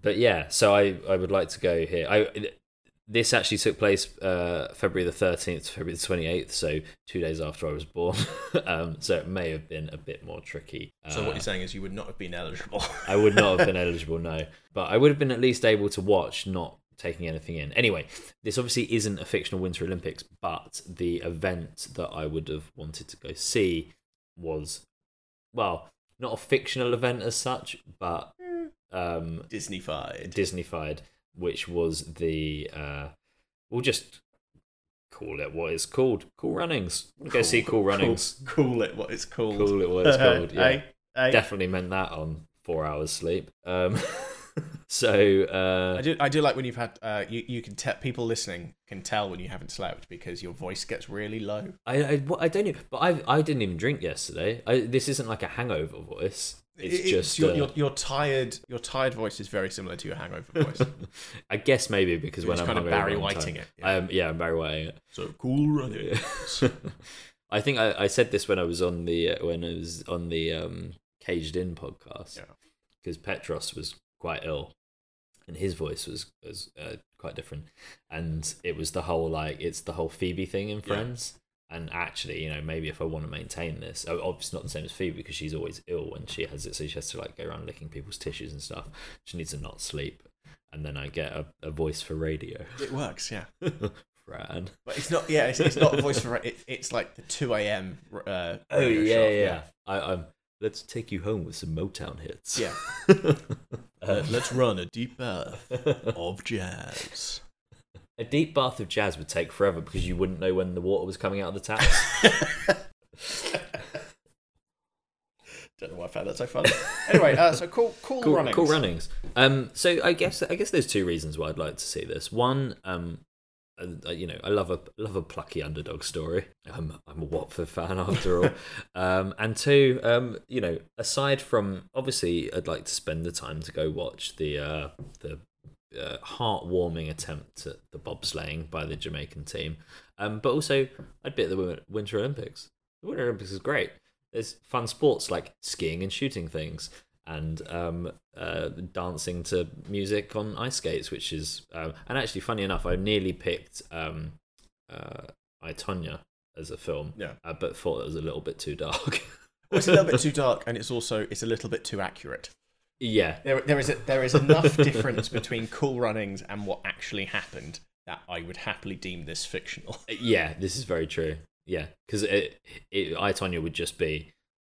Speaker 1: But yeah, so I I would like to go here. I this actually took place uh, February the thirteenth, to February the twenty eighth, so two days after I was born. <laughs> um, so it may have been a bit more tricky.
Speaker 2: So what
Speaker 1: Uh,
Speaker 2: you're saying is you would not have been eligible.
Speaker 1: I would not have been <laughs> eligible, no. But I would have been at least able to watch, not taking anything in. Anyway, this obviously isn't a fictional Winter Olympics, but the event that I would have wanted to go see was, well, not a fictional event as such, but um,
Speaker 2: Disney-fied.
Speaker 1: Disneyfied, which was the, uh, we'll just call it what it's called. Cool Runnings. Go see Cool Runnings.
Speaker 2: Cool, <laughs> cool it what it's called.
Speaker 1: Cool it what it's called, <laughs> yeah
Speaker 2: Hey, hey.
Speaker 1: definitely meant that on four hours sleep. Um, <laughs> <laughs> so
Speaker 2: I
Speaker 1: uh,
Speaker 2: do. I do like when you've had. Uh, you you can tell people listening can tell when you haven't slept because your voice gets really low.
Speaker 1: I, I what- I don't even, but I I didn't even drink yesterday. I, this isn't like a hangover voice. It's
Speaker 2: It-
Speaker 1: just
Speaker 2: your,
Speaker 1: uh,
Speaker 2: your your tired your tired voice is very similar to your hangover voice. <laughs>
Speaker 1: I guess maybe because
Speaker 2: You're
Speaker 1: when I'm
Speaker 2: kind of Barry Whiting
Speaker 1: time-
Speaker 2: it, yeah.
Speaker 1: I am yeah, I'm Barry Whiting it.
Speaker 2: so cool running. <laughs>
Speaker 1: I think I, I said this when I was on the uh, when I was on the um, Caged In podcast
Speaker 2: Yeah.
Speaker 1: because Petros was quite ill and his voice was was uh, quite different and it was the whole like it's the whole Phoebe thing in
Speaker 2: Yeah.
Speaker 1: Friends and actually you know maybe if I want to maintain this oh, obviously not the same as Phoebe because she's always ill when she has it so she has to like go around licking people's tissues and stuff she needs to not sleep and then I get a, a voice for radio
Speaker 2: It works, yeah. <laughs>
Speaker 1: Fran
Speaker 2: But it's not. Yeah, it's, it's not a voice for. It, it's like the two a.m. Uh,
Speaker 1: Oh yeah,
Speaker 2: show.
Speaker 1: yeah. I, I'm. Let's take you home with some Motown hits.
Speaker 2: Yeah. <laughs> Uh, let's run a deep bath of jazz.
Speaker 1: a deep bath of jazz would take forever because you wouldn't know when the water was coming out of the taps. <laughs> <laughs>
Speaker 2: Don't know why I found that so funny. Anyway, uh, so cool, cool,
Speaker 1: cool,
Speaker 2: runnings.
Speaker 1: cool runnings. Um, so I guess I guess there's two reasons why I'd like to see this. One, um, uh, you know, I love a love a plucky underdog story. I'm I'm a Watford fan <laughs> after all. um, and two, um, you know, aside from obviously, I'd like to spend the time to go watch the uh, the uh, heartwarming attempt at the bobsleighing by the Jamaican team. Um, but also, I'd be at the Win- Winter Olympics. The Winter Olympics is great. There's fun sports like skiing and shooting things, and um, uh, dancing to music on ice skates, which is um, and actually funny enough, I nearly picked um, uh, I Tonya as a film,
Speaker 2: Yeah.
Speaker 1: uh, but thought it was a little bit too dark.
Speaker 2: Well, it's a little bit too <laughs> dark, and it's also it's a little bit too accurate.
Speaker 1: yeah,
Speaker 2: There, there is a, there is enough difference between cool runnings and what actually happened that I would happily deem this fictional.
Speaker 1: yeah, this is very true. Yeah, because it, it, I Tonya would just be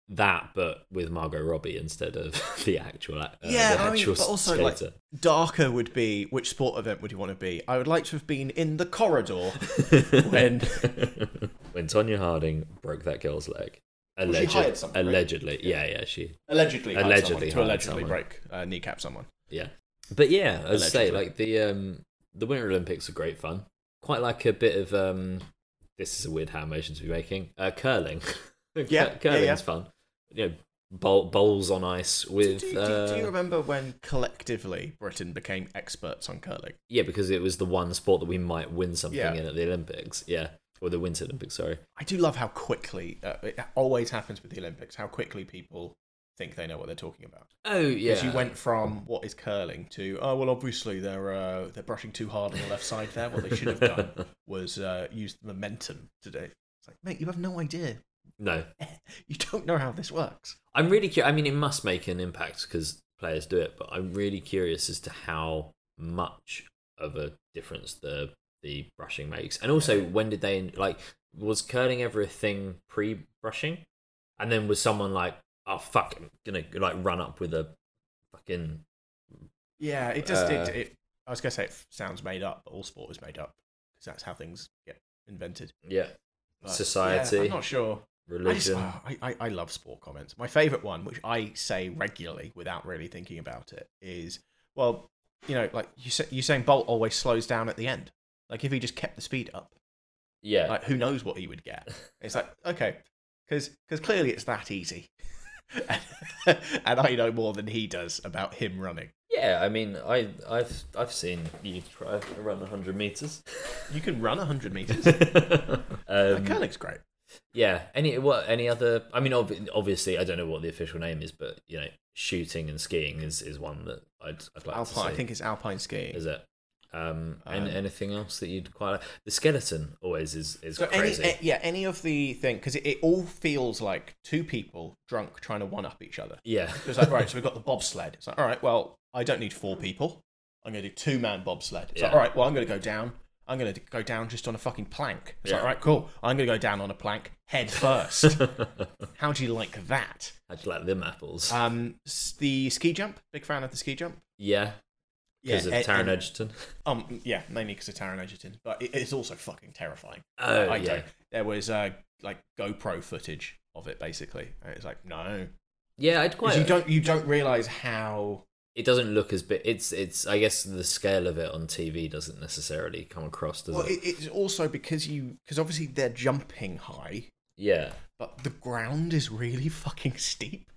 Speaker 1: that, but with Margot Robbie instead of <laughs> the actual. Uh,
Speaker 2: Yeah,
Speaker 1: the
Speaker 2: I mean, but also, like- Darker would be which sport event would you want to be? I would like to have been in the corridor <laughs> when <laughs>
Speaker 1: when Tonya Harding broke that girl's leg.
Speaker 2: Well, she hired someone, right?
Speaker 1: allegedly, yeah, yeah, she,
Speaker 2: allegedly
Speaker 1: Allegedly
Speaker 2: to allegedly
Speaker 1: someone.
Speaker 2: break uh, kneecap someone.
Speaker 1: yeah. But yeah, as I say, like the um the Winter Olympics are great fun. Quite like a bit of um. This is a weird hand motion to be making. Uh, curling.
Speaker 2: Yeah,
Speaker 1: Cur-
Speaker 2: yeah,
Speaker 1: curling's
Speaker 2: yeah.
Speaker 1: fun. You know, bowl, bowls on ice with.
Speaker 2: Do, do-
Speaker 1: uh,
Speaker 2: do you remember when collectively Britain became experts on curling?
Speaker 1: Yeah, because it was the one sport that we might win something
Speaker 2: Yeah.
Speaker 1: in at the Olympics. Yeah, or the Winter Olympics. Sorry.
Speaker 2: I do love how quickly uh, it always happens with the Olympics. How quickly people think they know what they're talking about.
Speaker 1: Oh yeah.
Speaker 2: Because you went from what is curling to oh well, obviously they're uh, they're brushing too hard on the left side there. What they should have done <laughs> was uh, use the momentum today. It's like, mate, you have no idea.
Speaker 1: No, <laughs>
Speaker 2: You don't know how this works.
Speaker 1: I'm really curious. I mean, it must make an impact because players do it, but I'm really curious as to how much of a difference the the brushing makes, and also when did they like was curling ever a thing pre-brushing, and then was someone like, oh fuck, I'm gonna like run up with a fucking
Speaker 2: Yeah, it just
Speaker 1: Uh,
Speaker 2: it, it. I was gonna say it sounds made up, but all sport is made up because that's how things get invented.
Speaker 1: yeah
Speaker 2: But,
Speaker 1: society,
Speaker 2: yeah, I'm not sure. I, just, oh, I, I, I love sport comments. My favourite one, which I say regularly without really thinking about it, is well, you know, like you say, Usain Bolt always slows down at the end. Like if he just kept the speed up,
Speaker 1: yeah,
Speaker 2: like who knows what he would get? <laughs> It's like okay, because clearly it's that easy, <laughs> and I know more than he does about him running.
Speaker 1: Yeah, I mean, I I've I've seen you try to run hundred meters.
Speaker 2: You can run hundred meters. <laughs>
Speaker 1: um,
Speaker 2: Looks great.
Speaker 1: Yeah. Any what? Any other? I mean, ob- obviously, I don't know what the official name is, but you know, shooting and skiing is, is one that I'd I'd like to see.
Speaker 2: I think it's alpine skiing.
Speaker 1: is it. Um, and
Speaker 2: Um,
Speaker 1: anything else that you'd quite like? The skeleton always is is
Speaker 2: So
Speaker 1: crazy.
Speaker 2: a- yeah, any of the thing because it, it all feels like two people drunk trying to one up each other.
Speaker 1: yeah,
Speaker 2: It's like right, so we've got the bobsled. It's like all right, well, I don't need four people. I'm going to do two man bobsled. It's like all right, well, I'm going to go down. I'm going to go down just on a fucking plank. It's like
Speaker 1: Yeah.
Speaker 2: all right, cool. I'm going to go down on a plank head first. <laughs> How do you like that?
Speaker 1: How do you like them apples.
Speaker 2: Um, the ski jump. Big fan of the ski jump.
Speaker 1: yeah, because of Taron
Speaker 2: Ed-
Speaker 1: Egerton. <laughs>
Speaker 2: Um, yeah, mainly because of Taron Egerton, but it, it's also fucking terrifying.
Speaker 1: Oh
Speaker 2: I
Speaker 1: yeah,
Speaker 2: don't. There was uh, like GoPro footage of it, basically. And it's like no,
Speaker 1: yeah. I'd quite.
Speaker 2: you don't you don't realize how.
Speaker 1: It doesn't look as big. It's it's. I guess the scale of it on TV doesn't necessarily come across, does
Speaker 2: Well,
Speaker 1: it?
Speaker 2: it, it's also because you because obviously they're jumping high,
Speaker 1: Yeah,
Speaker 2: but the ground is really <laughs> fucking steep.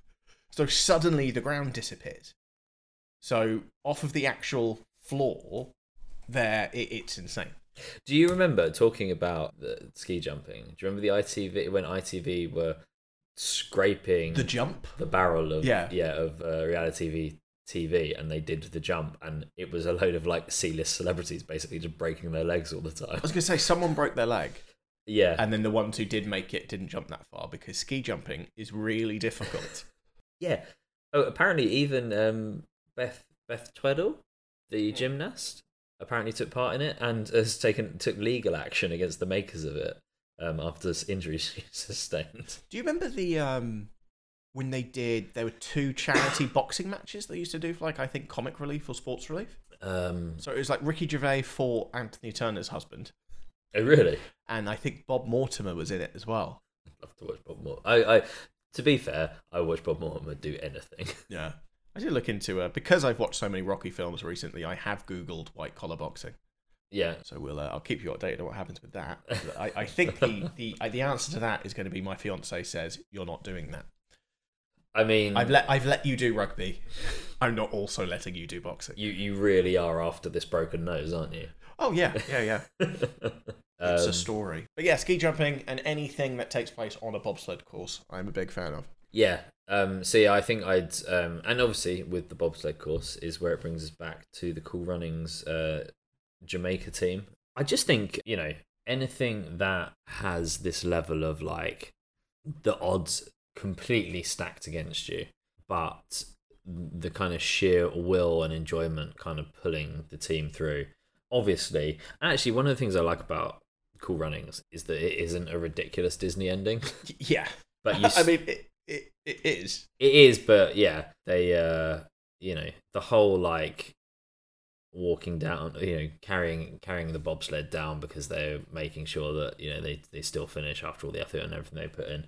Speaker 2: So suddenly the ground disappears. So off of the actual floor, there it, it's insane.
Speaker 1: Do you remember talking about the ski jumping? Do you remember the ITV when ITV were scraping
Speaker 2: The jump.
Speaker 1: the barrel of
Speaker 2: Yeah.
Speaker 1: yeah of uh, reality TV, TV, and they did the jump, and it was a load of like C-list celebrities basically just breaking their legs all the time.
Speaker 2: I was gonna say someone broke their leg,
Speaker 1: Yeah,
Speaker 2: and then the ones who did make it didn't jump that far because ski jumping is really difficult. <laughs>
Speaker 1: yeah. Oh, apparently even um, Beth Beth Tweddle, the gymnast, apparently took part in it and has taken took legal action against the makers of it um, after this injury <laughs> she sustained.
Speaker 2: Do you remember the um when they did? There were two charity <coughs> boxing matches they used to do for like I think comic relief or sports relief.
Speaker 1: Um,
Speaker 2: So it was like Ricky Gervais fought Anthea Turner's husband,
Speaker 1: oh, really?
Speaker 2: and I think Bob Mortimer was in it as well.
Speaker 1: i love to watch Bob Mortimer. I, I, to be fair, I watch Bob Mortimer do anything. <laughs>
Speaker 2: Yeah. I did look into uh, because I've watched so many Rocky films recently. I have Googled white collar boxing,
Speaker 1: yeah,
Speaker 2: so we'll uh, I'll keep you updated on what happens with that. <laughs> I, I think the the uh, the answer to that is going to be my fiance says you're not doing that.
Speaker 1: I mean,
Speaker 2: I've let I've let you do rugby. <laughs> I'm not also letting you do boxing.
Speaker 1: you you really are after this broken nose, aren't you?
Speaker 2: Oh yeah, yeah, yeah. <laughs> It's
Speaker 1: Um,
Speaker 2: a story. But yeah, ski jumping and anything that takes place on a bobsled course, I'm a big fan of.
Speaker 1: Yeah. Um, so yeah, I think I'd um, and obviously with the bobsled course is where it brings us back to the Cool Runnings uh, Jamaica team. I just think you know anything that has this level of like the odds completely stacked against you, but the kind of sheer will and enjoyment kind of pulling the team through. Obviously, actually, one of the things I like about Cool Runnings is that it isn't a ridiculous Disney ending. <laughs>
Speaker 2: Yeah,
Speaker 1: But <laughs> you,
Speaker 2: I mean, it, it, it is.
Speaker 1: It is, but yeah, they uh you know, the whole like walking down, you know, carrying carrying the bobsled down because they're making sure that, you know, they they still finish after all the effort and everything they put in.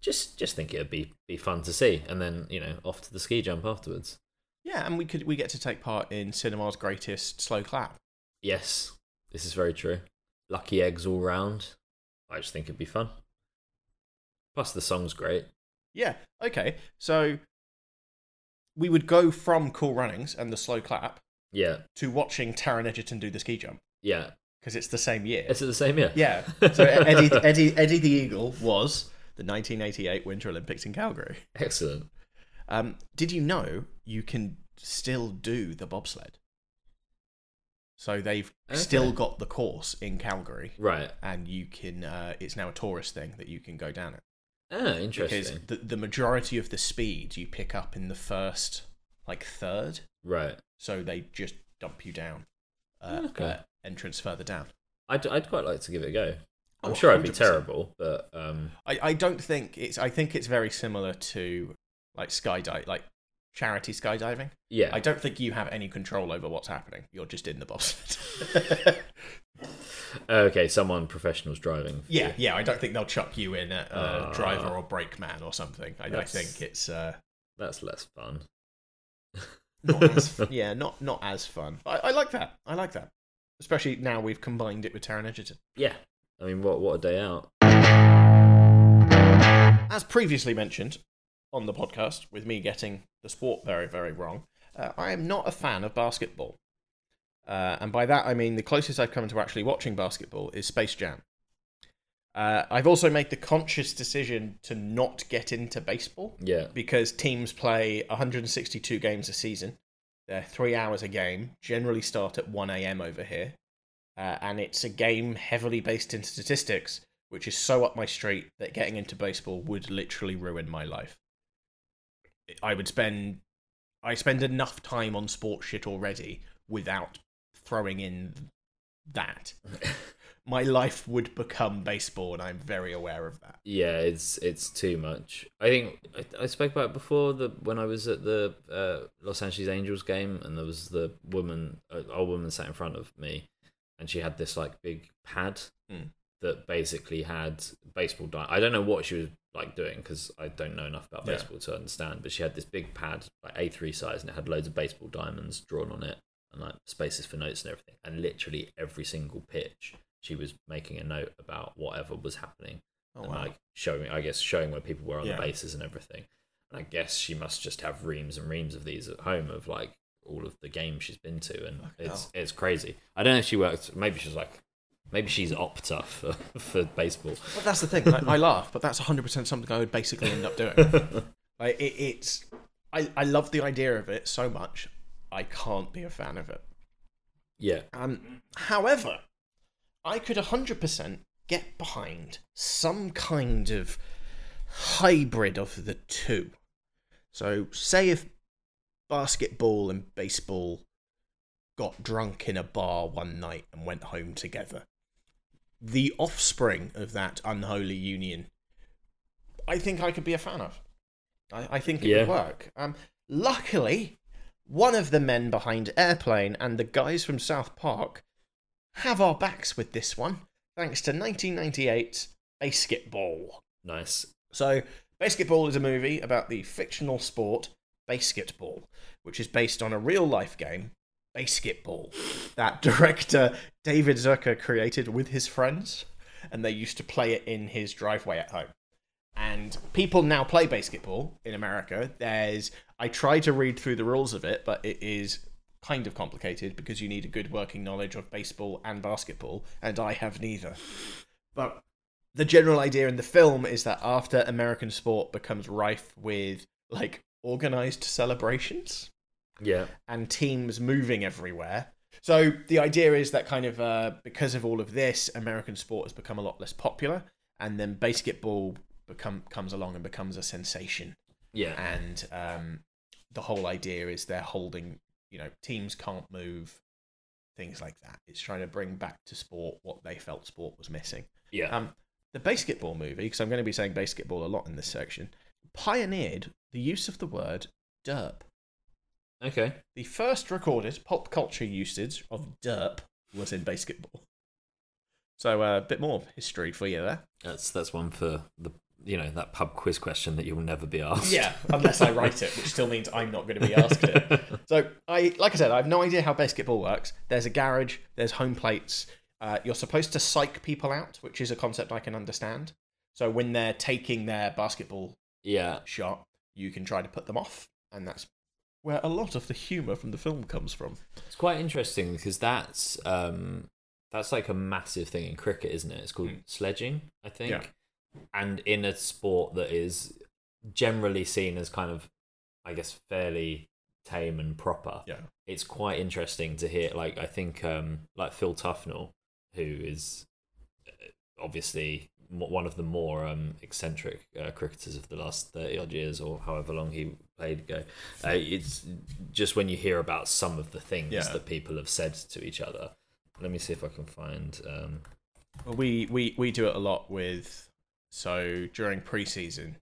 Speaker 1: Just just think it'd be be fun to see and then, you know, off to the ski jump afterwards.
Speaker 2: Yeah, and we could we get to take part in cinema's greatest slow clap.
Speaker 1: Yes, this is very true. Lucky eggs all round. I just think it'd be fun. Plus the song's great.
Speaker 2: Yeah. Okay. So we would go from Cool Runnings and the slow clap
Speaker 1: Yeah.
Speaker 2: to watching Taron Egerton do the ski jump
Speaker 1: Yeah.
Speaker 2: because it's the same year.
Speaker 1: Is it the same year?
Speaker 2: Yeah. <laughs> So Eddie, Eddie, Eddie the Eagle was the 1988 Winter Olympics in Calgary.
Speaker 1: Excellent.
Speaker 2: Um, did you know you can still do the bobsled? So they've still got the course in Calgary,
Speaker 1: Right.
Speaker 2: and you can. Uh, it's now a tourist thing that you can go down it
Speaker 1: Ah,
Speaker 2: because
Speaker 1: interesting.
Speaker 2: the the majority of the speed you pick up in the first like third,
Speaker 1: Right.
Speaker 2: so they just dump you down. Uh,
Speaker 1: Okay.
Speaker 2: uh, entrance further down.
Speaker 1: I'd, I'd quite like to give it a go. I'm
Speaker 2: Oh,
Speaker 1: sure I'd be terrible, but um,
Speaker 2: I, I don't think it's. I think it's very similar to like skydive, like charity skydiving.
Speaker 1: yeah.
Speaker 2: I don't think you have any control over what's happening. You're just in the bobsled. <laughs>
Speaker 1: okay, someone professionals driving.
Speaker 2: yeah,
Speaker 1: you.
Speaker 2: yeah. I don't think they'll chuck you in a, a
Speaker 1: Ah.
Speaker 2: driver or brakeman or something. I, I think it's uh,
Speaker 1: That's less fun.
Speaker 2: not as <laughs> yeah, not not as fun. I, I like that. I like that. Especially now we've combined it with Taron Egerton.
Speaker 1: Yeah. I mean, what what a day out.
Speaker 2: As previously mentioned on the podcast, with me getting the sport very, very wrong, uh, I am not a fan of basketball. Uh, and by that I mean the closest I've come to actually watching basketball is Space Jam. Uh, I've also made the conscious decision to not get into baseball
Speaker 1: Yeah.
Speaker 2: because teams play 162 games a season. They're three hours a game, generally start at 1 a.m. over here. Uh, and it's a game heavily based in statistics, which is so up my street that getting into baseball would literally ruin my life. I would spend. I spend enough time on sports shit already without throwing in that. <laughs> my life would become baseball, and I'm very aware of that.
Speaker 1: Yeah, it's it's too much. I think I, I spoke about it before the when I was at the uh, Los Angeles Angels game, and there was the woman, uh, old woman sat in front of me, and she had this like big pad
Speaker 2: Mm.
Speaker 1: that basically had baseball. Di- I don't know what she was like doing because I don't know enough about
Speaker 2: Yeah.
Speaker 1: baseball to understand. But she had this big pad, like A three size, and it had loads of baseball diamonds drawn on it, and like spaces for notes and everything. And literally every single pitch, she was making a note about whatever was happening
Speaker 2: Oh,
Speaker 1: and
Speaker 2: wow.
Speaker 1: like showing I guess showing where people were on
Speaker 2: Yeah.
Speaker 1: the bases and everything. And I guess she must just have reams and reams of these at home of like all of the games she's been to and
Speaker 2: Fucking
Speaker 1: it's
Speaker 2: hell.
Speaker 1: it's crazy. I don't know if she works. maybe she's like maybe she's Opta for, <laughs> for baseball.
Speaker 2: But that's the thing. Like, I laugh, but that's 100% something I would basically end up doing. <laughs> Like it, it's, I, I love the idea of it so much. I can't be a fan of it.
Speaker 1: yeah.
Speaker 2: Um, however, I could 100% get behind some kind of hybrid of the two. So, say if basketball and baseball got drunk in a bar one night and went home together, the offspring of that unholy union, I think I could be a fan of. I, I think it
Speaker 1: Yeah.
Speaker 2: would work. Um, luckily, one of the men behind Airplane and the guys from South Park have our backs with this one, thanks to 1998's BASEketball.
Speaker 1: Nice.
Speaker 2: So, BASEketball is a movie about the fictional sport BASEketball, which is based on a real life game, BASEketball, that <laughs> director David Zucker created with his friends, and they used to play it in his driveway at home. And people now play baseketball in America. There's I try to read through the rules of it, but it is kind of complicated because you need a good working knowledge of baseball and basketball, and I have neither. But the general idea in the film is that after American sport becomes rife with like organized celebrations
Speaker 1: Yeah.
Speaker 2: and teams moving everywhere. So the idea is that kind of uh, because of all of this, American sport has become a lot less popular, and then baseketball become comes along and becomes a sensation.
Speaker 1: Yeah.
Speaker 2: And um, the whole idea is they're holding, you know, teams can't move, things like that. It's trying to bring back to sport what they felt sport was missing.
Speaker 1: Yeah.
Speaker 2: Um, the baseketball movie, because I'm going to be saying baseketball a lot in this section, pioneered the use of the word derp.
Speaker 1: Okay.
Speaker 2: The first recorded pop culture usage of derp was in baseketball. So uh, a bit more history for you there.
Speaker 1: That's that's one for the you know that pub quiz question that you'll never be asked.
Speaker 2: Yeah, unless I write it, which still means I'm not going to be asked it. <laughs> So I, like I said, I have no idea how baseketball works. There's a garage, there's home plates. Uh, you're supposed to psych people out, which is a concept I can understand. So when they're taking their baseketball
Speaker 1: yeah.
Speaker 2: shot, you can try to put them off, and that's where a lot of the humor from the film comes from.
Speaker 1: It's quite interesting because that's um that's like a massive thing in cricket, isn't it? It's called
Speaker 2: Mm.
Speaker 1: sledging, I think.
Speaker 2: Yeah.
Speaker 1: And in a sport that is generally seen as kind of I guess fairly tame and proper.
Speaker 2: Yeah.
Speaker 1: It's quite interesting to hear like I think um like Phil Tufnell who is uh, obviously one of the more um, eccentric uh, cricketers of the last 30 odd years or however long he played ago. Uh, it's just when you hear about some of the things
Speaker 2: Yeah.
Speaker 1: that people have said to each other. Let me see if I can find. Um,
Speaker 2: Well, we, we, we do it a lot with. So during preseason,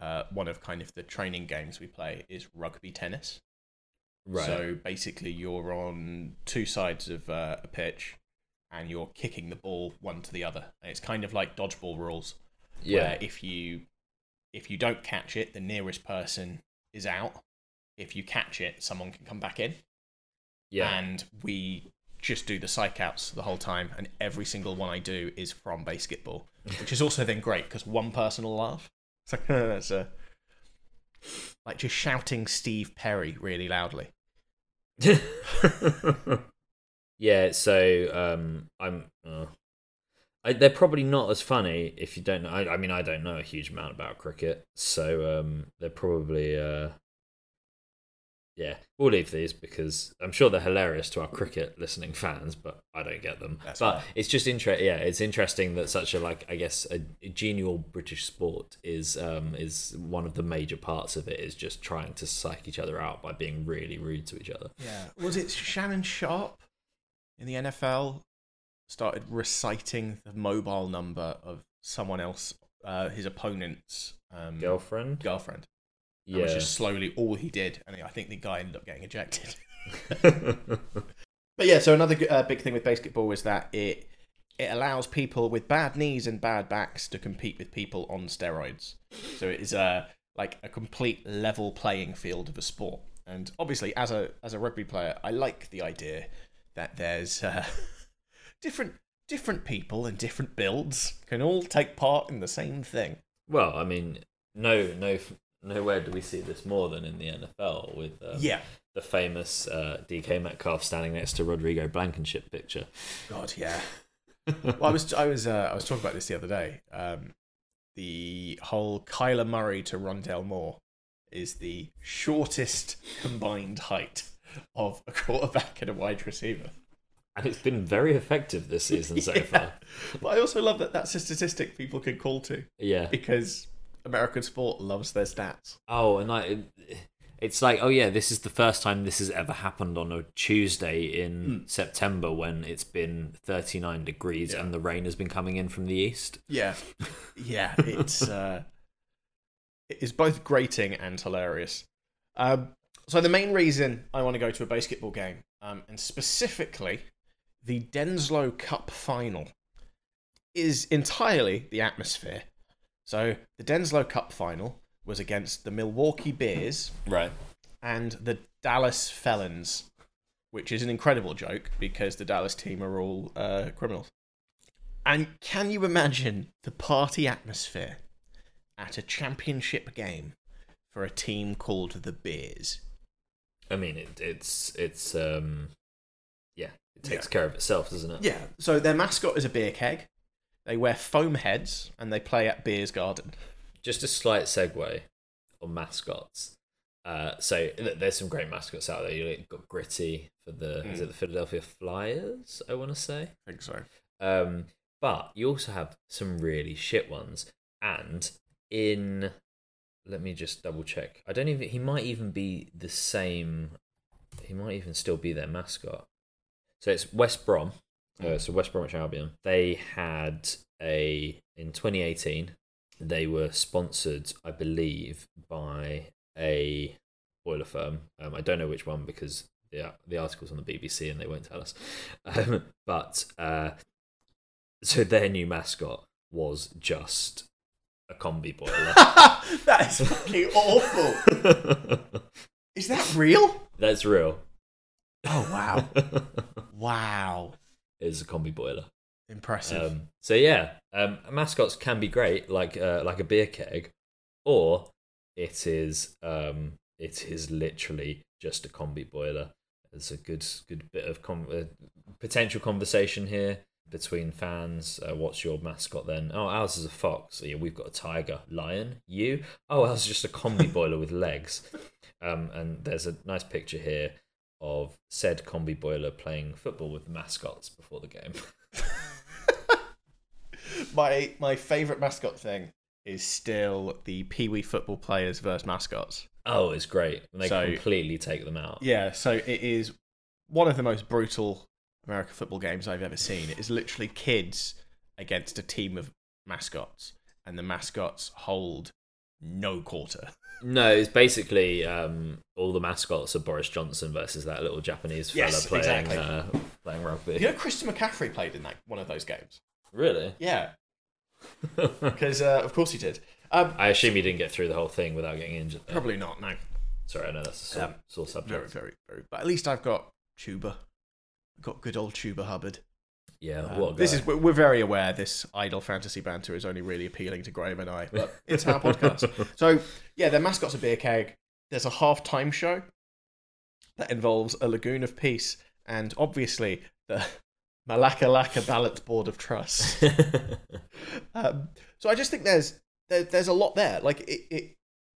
Speaker 2: uh, one of kind of the training games we play is rugby tennis.
Speaker 1: right.
Speaker 2: So basically, you're on two sides of uh, a pitch, and you're kicking the ball one to the other. It's kind of like dodgeball rules,
Speaker 1: yeah.
Speaker 2: where if you if you don't catch it, the nearest person is out. If you catch it, someone can come back in.
Speaker 1: Yeah.
Speaker 2: And we just do the psych outs the whole time, and every single one I do is from baseketball, <laughs> which is also then great because one person will laugh. It's <laughs> like that's a like just shouting Steve Perry really loudly. <laughs>
Speaker 1: yeah. So um, I'm. Uh, I, they're probably not as funny if you don't know. I, I mean, I don't know a huge amount about cricket, so um, they're probably. Uh, yeah, we'll leave these because I'm sure they're hilarious to our cricket listening fans, but I don't get them.
Speaker 2: That's
Speaker 1: but
Speaker 2: fine.
Speaker 1: it's just interesting. Yeah, it's interesting that such a like I guess a, a genial British sport is um is one of the major parts of it is just trying to psych each other out by being really rude to each other.
Speaker 2: Yeah. Was it Shannon Sharpe in the NFL started reciting the mobile number of someone else, uh, his opponent's um,
Speaker 1: Girlfriend.
Speaker 2: girlfriend? That
Speaker 1: Yeah.
Speaker 2: was just slowly all he did, and I think the guy ended up getting ejected. <laughs> <laughs> But yeah, so another uh, big thing with baseketball is that it it allows people with bad knees and bad backs to compete with people on steroids. So it is a like a complete level playing field of a sport. And obviously, as a as a rugby player, I like the idea that there's uh, <laughs> different different people and different builds can all take part in the same thing.
Speaker 1: well, I mean, no, no, nowhere do we see this more than in the NFL with um,
Speaker 2: Yeah.
Speaker 1: the famous uh, DK Metcalf standing next to Rodrigo Blankenship picture.
Speaker 2: God, yeah. <laughs> well, I was I was uh, I was talking about this the other day. Um, the whole Kyler Murray to Rondale Moore is the shortest combined height of a quarterback and a wide receiver.
Speaker 1: And it's been very effective this season so <laughs>
Speaker 2: Yeah.
Speaker 1: far.
Speaker 2: But I also love that that's a statistic people can call to
Speaker 1: Yeah.
Speaker 2: because American sport loves their stats.
Speaker 1: Oh, and it- it's like, oh yeah, this is the first time this has ever happened on a Tuesday in September when it's been 39 degrees
Speaker 2: Yeah.
Speaker 1: and the rain has been coming in from the east.
Speaker 2: Yeah, yeah, it's <laughs> uh, it is both grating and hilarious. Um, so the main reason I want to go to a baseketball game, um, and specifically the Denslow Cup final, is entirely the atmosphere. So the Denslow Cup final was against the Milwaukee Beers
Speaker 1: Right.
Speaker 2: and the Dallas Felons, which is an incredible joke because the Dallas team are all uh, criminals. And can you imagine the party atmosphere at a championship game for a team called the Beers?
Speaker 1: I mean, it, it's it's um, yeah, it takes
Speaker 2: Yeah.
Speaker 1: care of itself, doesn't it?
Speaker 2: Yeah, so their mascot is a beer keg. They wear foam heads and they play at Beers Garden.
Speaker 1: Just a slight segue on mascots. Uh, so there's some great mascots out there. You've got Gritty for the is
Speaker 2: Mm.
Speaker 1: it the Philadelphia Flyers? I want to say.
Speaker 2: I think so.
Speaker 1: Um, but you also have some really shit ones. And in, let me just double check. I don't even. He might even be the same. He might even still be their mascot. So it's West Brom. Uh, so West Bromwich Albion. They had a in 2018. they were sponsored, I believe, by a boiler firm. Um, I don't know which one because the the article's on the BBC and they won't tell us. <laughs> Um, but uh, so their new mascot was just a combi boiler. <laughs>
Speaker 2: that is fucking <laughs> awful. Is that real?
Speaker 1: That's real.
Speaker 2: Oh wow, <laughs> wow,
Speaker 1: It's a combi boiler.
Speaker 2: impressive.
Speaker 1: Um, so yeah, um, mascots can be great, like uh, like a beer keg, or it is um, it is literally just a combi boiler. There's a good good bit of con- uh, potential conversation here between fans. Uh, what's your mascot then? Oh, ours is a fox. Yeah, we've got a tiger, lion. You? Oh, ours is just a combi <laughs> boiler with legs. Um, and there's a nice picture here of said combi boiler playing football with the mascots before the game. <laughs>
Speaker 2: my my favorite mascot thing is still the Pee Wee football players versus mascots.
Speaker 1: Oh, it's great. And they
Speaker 2: So-
Speaker 1: completely take them out.
Speaker 2: Yeah, so it is one of the most brutal American football games I've ever seen. Is literally kids against a team of mascots, and the mascots hold no quarter.
Speaker 1: No, it's basically um, all the mascots are Boris Johnson versus that little Japanese fella
Speaker 2: Yes,
Speaker 1: playing
Speaker 2: exactly.
Speaker 1: uh, playing rugby.
Speaker 2: You know, Christian McCaffrey played in that one of those games.
Speaker 1: Really?
Speaker 2: Yeah, <laughs> because uh, of course he did. Um,
Speaker 1: I assume he didn't get through the whole thing without getting injured. though.
Speaker 2: probably not. No,
Speaker 1: Sorry, I know that's a sore,
Speaker 2: Um,
Speaker 1: sore
Speaker 2: very,
Speaker 1: subject.
Speaker 2: very, very. But at least I've got Chuba. Got good old Chuba Hubbard.
Speaker 1: Yeah,
Speaker 2: Um, this is we're very aware this idle fantasy banter is only really appealing to Graham and I, but it's our podcast. <laughs> So yeah, their mascot's a beer keg. There's a half-time show that involves a lagoon of peace and obviously the <laughs> Malaka Laka Ballot Board of Trust. <laughs> Um, so I just think there's there, there's a lot there. Like it, it,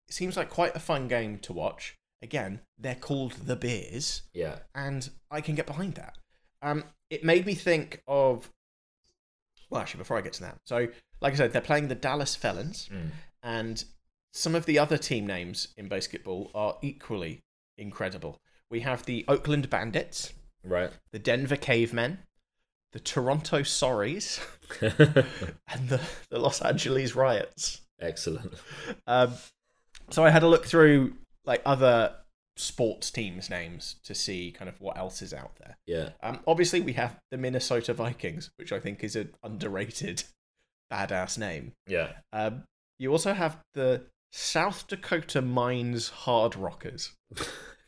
Speaker 2: it seems like quite a fun game to watch. Again, they're called the Beers
Speaker 1: yeah,
Speaker 2: and I can get behind that. Um, it made me think of. Well, actually, before I get to that, so like I said, they're playing the Dallas Felons,
Speaker 1: Mm.
Speaker 2: and some of the other team names in baseketball are equally incredible. We have the Oakland Bandits,
Speaker 1: right.
Speaker 2: the Denver Cavemen, the Toronto Sorries, <laughs> and the, the Los Angeles Riots.
Speaker 1: Excellent.
Speaker 2: Um, so I had a look through like other sports teams' names to see kind of what else is out there.
Speaker 1: Yeah,
Speaker 2: Um, obviously, we have the Minnesota Vikings, which I think is an underrated, <laughs> badass name.
Speaker 1: yeah.
Speaker 2: Um, you also have the South Dakota Mines Hard Rockers. <laughs>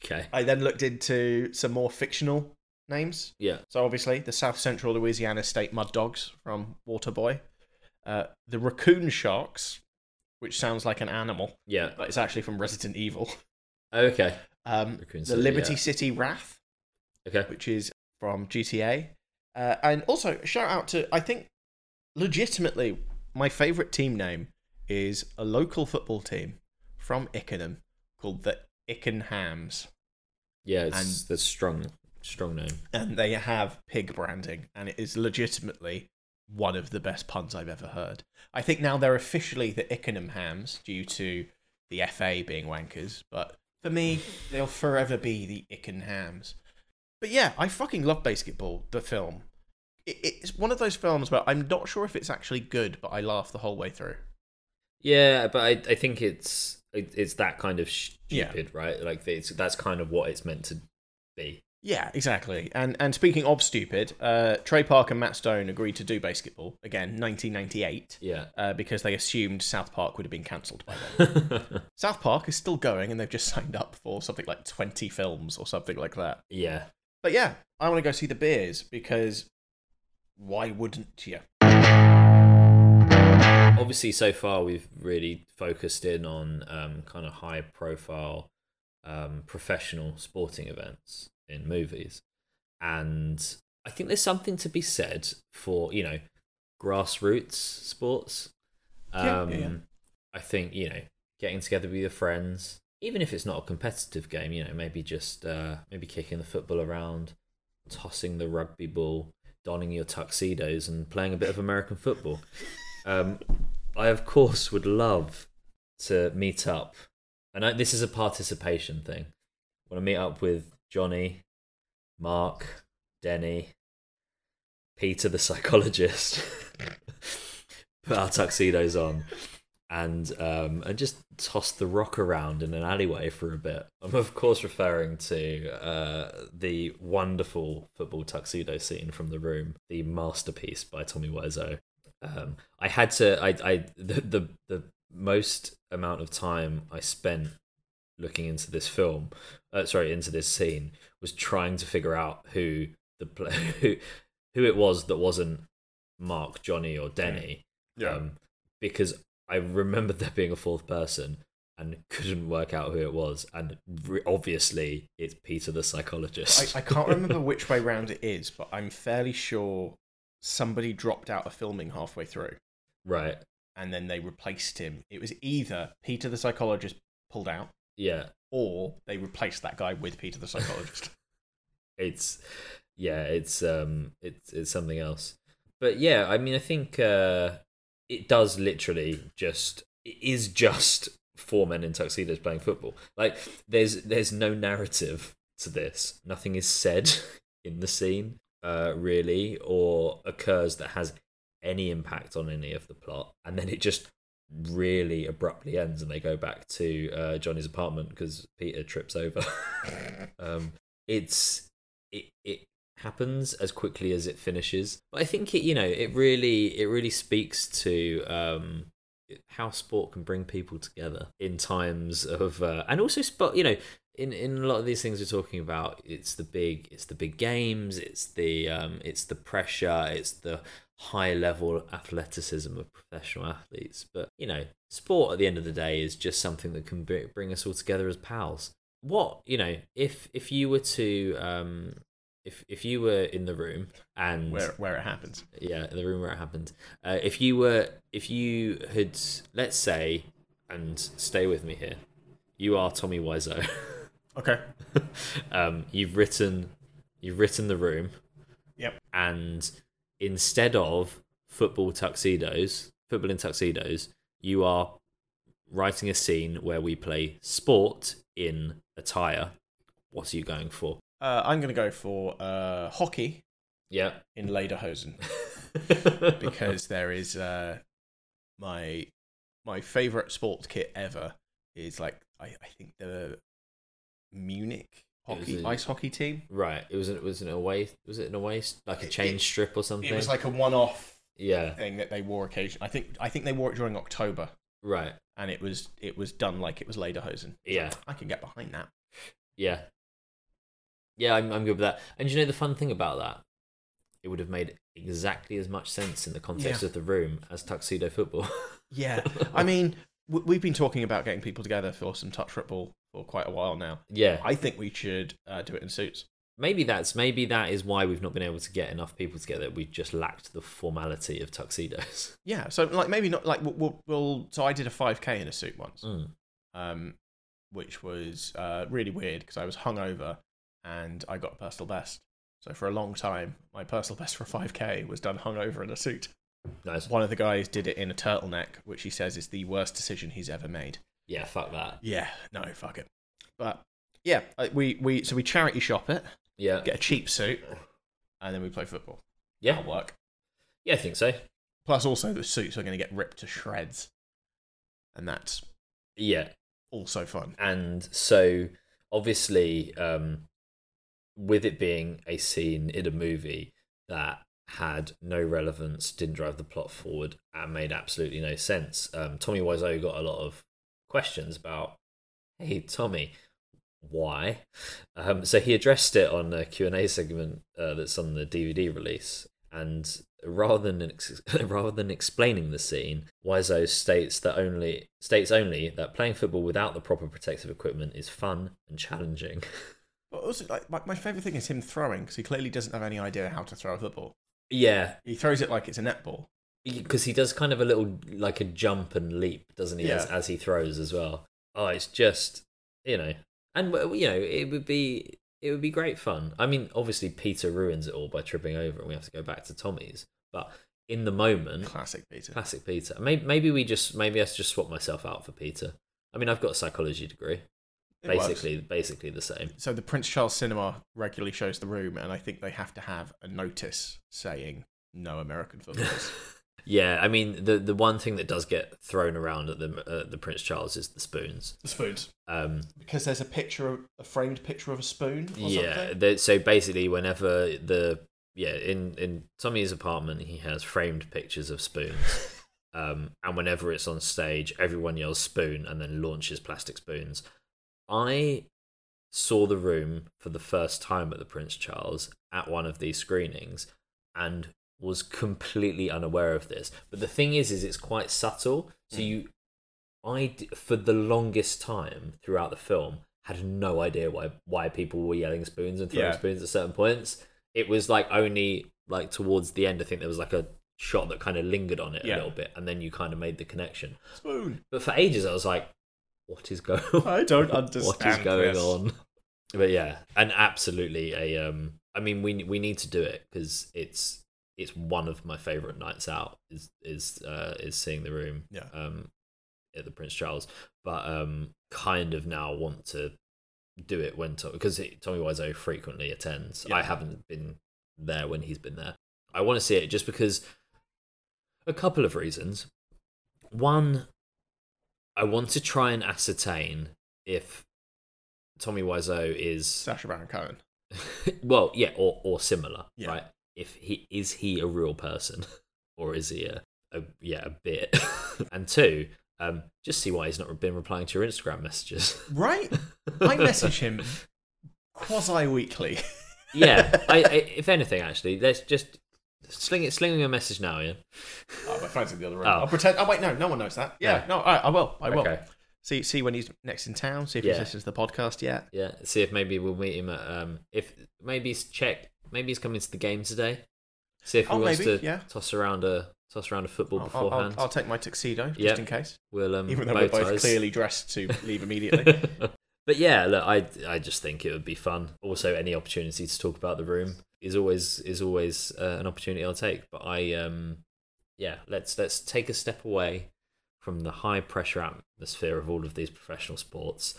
Speaker 1: Okay.
Speaker 2: I then looked into some more fictional names.
Speaker 1: Yeah.
Speaker 2: So obviously, the South Central Louisiana State Mud Dogs from Waterboy, uh, the Raccoon Sharks, which sounds like an animal,
Speaker 1: Yeah.
Speaker 2: but it's actually from Resident Evil.
Speaker 1: Okay.
Speaker 2: Um, the
Speaker 1: City,
Speaker 2: Liberty
Speaker 1: yeah.
Speaker 2: City Wrath,
Speaker 1: Okay.
Speaker 2: which is from GTA. Uh, and also, shout out to, I think, legitimately, my favourite team name is a local football team from Ickenham called the Ickenhams.
Speaker 1: Yeah, it's
Speaker 2: And-
Speaker 1: the strong, strong name.
Speaker 2: And they have pig branding, and it is legitimately one of the best puns I've ever heard. I think now they're officially the Ickenham Hams due to the FA being wankers, but for me, they'll forever be the Icken Hams. But yeah, I fucking love BASEketball, the film. It, it's one of those films where I'm not sure if it's actually good, but I laugh the whole way through.
Speaker 1: Yeah, but I, I think it's it, it's that kind of
Speaker 2: Yeah.
Speaker 1: stupid, right? Like it's that's kind of what it's meant to be.
Speaker 2: Yeah, exactly. And and speaking of stupid, uh, Trey Park and Matt Stone agreed to do BASEketball again, 1998.
Speaker 1: Yeah.
Speaker 2: uh, because they assumed South Park would have been cancelled by then. <laughs> South Park is still going, and they've just signed up for something like 20 films or something like that.
Speaker 1: yeah.
Speaker 2: But yeah, I want to go see the Beers because why wouldn't you?
Speaker 1: Obviously, so far we've really focused in on um, kind of high profile um, professional sporting events in movies. And I think there's something to be said for, you know, grassroots sports. Um,
Speaker 2: yeah, yeah.
Speaker 1: I think, you know, getting together with your friends, even if it's not a competitive game, you know, maybe just uh, maybe kicking the football around, tossing the rugby ball, donning your tuxedos and playing a bit of American football. Um, I, of course, would love to meet up. And I, this is a participation thing. I want to meet up with Johnny, Mark, Denny, Peter the psychologist, <laughs> put our tuxedos on, and um, and just tossed the rock around in an alleyway for a bit. I'm of course referring to uh, the wonderful football tuxedo scene from The Room, the masterpiece by Tommy Wiseau. Um, I had to, I, I, the, the the most amount of time I spent looking into this film, uh, sorry, into this scene, was trying to figure out who the <laughs> who, who it was that wasn't Mark, Johnny, or Denny. Um, because I remembered there being a fourth person and couldn't work out who it was, and re- obviously it's Peter the psychologist.
Speaker 2: I, I can't remember <laughs> which way round it is, but I'm fairly sure somebody dropped out of filming halfway through,
Speaker 1: right?
Speaker 2: and then they replaced him. It was either Peter the psychologist pulled out,
Speaker 1: Yeah,
Speaker 2: or they replaced that guy with Peter the psychologist. <laughs> <laughs>
Speaker 1: it's yeah, it's um, it's it's something else. But yeah, I mean, I think uh, it does literally just it is just four men in tuxedos playing football. Like there's there's no narrative to this. Nothing is said <laughs> in the scene, uh, really, or occurs that has any impact on any of the plot, and then it just really abruptly ends, and they go back to uh, Johnny's apartment because Peter trips over. <laughs> um, it's it it happens as quickly as it finishes. But I think it you know it really it really speaks to um how sport can bring people together in times of uh, and also spot you know in in a lot of these things we're talking about it's the big it's the big games it's the um it's the pressure it's the high level athleticism of professional athletes but you know sport at the end of the day is just something that can br- bring us all together as pals what you know if if you were to um if if you were in the room and
Speaker 2: where where it happens.
Speaker 1: yeah, the room where it happened. Uh, if you were, if you had, let's say, and stay with me here, you are Tommy Wiseau. <laughs>
Speaker 2: Okay.
Speaker 1: um, you've written, you've written the room,
Speaker 2: Yep.
Speaker 1: and instead of football tuxedos, football in tuxedos, you are writing a scene where we play sport in attire. What are you going for?
Speaker 2: Uh, I'm going to go for uh, hockey
Speaker 1: Yeah.
Speaker 2: in Lederhosen <laughs> because there is uh, my my favorite sports kit ever is like I, I think the Munich hockey
Speaker 1: a-
Speaker 2: ice hockey team.
Speaker 1: right. It was it was an away was it an away like a chain
Speaker 2: it-
Speaker 1: strip or something?
Speaker 2: It was like a one-off
Speaker 1: yeah.
Speaker 2: thing that they wore occasionally. I think I think they wore it during October,
Speaker 1: Right.
Speaker 2: and it was it was done like it was Lederhosen.
Speaker 1: Yeah.
Speaker 2: I can get behind that.
Speaker 1: Yeah. Yeah, I'm I'm good with that. And you know the fun thing about that? It would have made exactly as much sense in the context
Speaker 2: Yeah.
Speaker 1: of the room as tuxedo football.
Speaker 2: Yeah, <laughs> I mean, we've been talking about getting people together for some touch football for quite a while now.
Speaker 1: yeah.
Speaker 2: I think we should uh, do it in suits.
Speaker 1: Maybe that's maybe that is why we've not been able to get enough people together. We just lacked the formality of tuxedos. <laughs>
Speaker 2: Yeah, so like maybe not like we'll, we'll, we'll so I did a 5k in a suit once,
Speaker 1: Mm.
Speaker 2: um, which was uh, really weird because I was hungover and I got a personal best. So for a long time, my personal best for a 5k was done hungover in a suit.
Speaker 1: Nice.
Speaker 2: One of the guys did it in a turtleneck, which he says is the worst decision he's ever made.
Speaker 1: Yeah, fuck that.
Speaker 2: Yeah, no, fuck it. But yeah, we we so we charity shop it,
Speaker 1: Yeah.
Speaker 2: get a cheap suit, and then we play football.
Speaker 1: Yeah.
Speaker 2: That'll work.
Speaker 1: Yeah, I think so.
Speaker 2: Plus, also the suits are going to get ripped to shreds, and that's
Speaker 1: Yeah.
Speaker 2: also fun.
Speaker 1: and so obviously um with it being a scene in a movie that had no relevance didn't drive the plot forward and made absolutely no sense um tommy wiseau got a lot of questions about hey tommy why um so he addressed it on a q&a segment uh, that's on the dvd release and rather than ex- <laughs> rather than explaining the scene, Wiseau states that only states only that playing football without the proper protective equipment is fun and challenging. <laughs>
Speaker 2: But also, like my, my favorite thing is him throwing because he clearly doesn't have any idea how to throw a football.
Speaker 1: yeah,
Speaker 2: He throws it like it's a netball.
Speaker 1: Because he does kind of a little like a jump and leap, doesn't he, as,
Speaker 2: Yeah.
Speaker 1: as he throws as well. Oh, it's just you know, and you know, it would be it would be great fun. I mean, obviously Peter ruins it all by tripping over, and we have to go back to Tommy's. But in the moment,
Speaker 2: Classic Peter.
Speaker 1: Classic Peter. Maybe maybe we just maybe I should just swap myself out for Peter. I mean, I've got a psychology degree.
Speaker 2: It works.
Speaker 1: Basically, basically the same.
Speaker 2: So the Prince Charles Cinema regularly shows the room, and I think they have to have a notice saying no American <laughs> footballers.
Speaker 1: Yeah, I mean the the one thing that does get thrown around at the uh, the Prince Charles is the spoons.
Speaker 2: The spoons.
Speaker 1: Um,
Speaker 2: Because there's a picture, of, a framed picture of a spoon. Or
Speaker 1: yeah,
Speaker 2: something?
Speaker 1: the, so basically, whenever the yeah in in Tommy's apartment, he has framed pictures of spoons. <laughs> Um, and whenever it's on stage, everyone yells spoon and then launches plastic spoons. I saw the room for the first time at the Prince Charles at one of these screenings and was completely unaware of this. But the thing is, is it's quite subtle. So
Speaker 2: Mm.
Speaker 1: you, I for the longest time throughout the film had no idea why why people were yelling spoons and throwing
Speaker 2: Yeah.
Speaker 1: spoons at certain points. It was like only like towards the end. I think there was like a shot that kind of lingered on it
Speaker 2: Yeah.
Speaker 1: a little bit, and then you kind of made the connection.
Speaker 2: spoon.
Speaker 1: But for ages, I was like, "What is going? <laughs> on?
Speaker 2: I don't understand. <laughs>
Speaker 1: what is going
Speaker 2: this.
Speaker 1: on?" But yeah, and absolutely a. Um, I mean, we we need to do it because it's it's one of my favorite nights out. Is is uh, is seeing the room.
Speaker 2: Yeah.
Speaker 1: Um, at the Prince Charles, but um, kind of now want to do it when to- because it, Tommy Wiseau frequently attends.
Speaker 2: Yeah.
Speaker 1: I haven't been there when he's been there. I want to see it just because a couple of reasons. One, I want to try and ascertain if Tommy Wiseau is
Speaker 2: Sacha Baron Cohen. <laughs>
Speaker 1: well, yeah, or or similar,
Speaker 2: Yeah.
Speaker 1: right? If he is he a real person, <laughs> or is he a, a yeah a bit? <laughs> and two, um, just see why he's not been replying to your Instagram messages.
Speaker 2: Right? <laughs> I message him quasi weekly.
Speaker 1: yeah, I, I, if anything, actually, let's just sling it, sling him a message now, yeah.
Speaker 2: Oh, my phone's in the other room.
Speaker 1: Oh.
Speaker 2: I'll pretend. Oh wait, no, no one knows that. Yeah,
Speaker 1: Yeah.
Speaker 2: no, I, I will. I will.
Speaker 1: Okay.
Speaker 2: See, see when he's next in town. See if
Speaker 1: Yeah.
Speaker 2: he's listened to the podcast yet.
Speaker 1: Yeah, see if maybe we'll meet him at um if maybe check maybe he's coming to the game today. See if he
Speaker 2: Oh,
Speaker 1: wants
Speaker 2: maybe,
Speaker 1: to
Speaker 2: yeah.
Speaker 1: toss around a toss around a football
Speaker 2: I'll,
Speaker 1: beforehand.
Speaker 2: I'll, I'll take my tuxedo just
Speaker 1: Yeah.
Speaker 2: in case,
Speaker 1: We'll, um,
Speaker 2: even though we're both
Speaker 1: ties.
Speaker 2: clearly dressed to <laughs> leave immediately. <laughs>
Speaker 1: but yeah, look, I I just think it would be fun. Also, any opportunity to talk about the room is always is always uh, an opportunity I'll take. But I um yeah, let's let's take a step away from the high pressure atmosphere of all of these professional sports,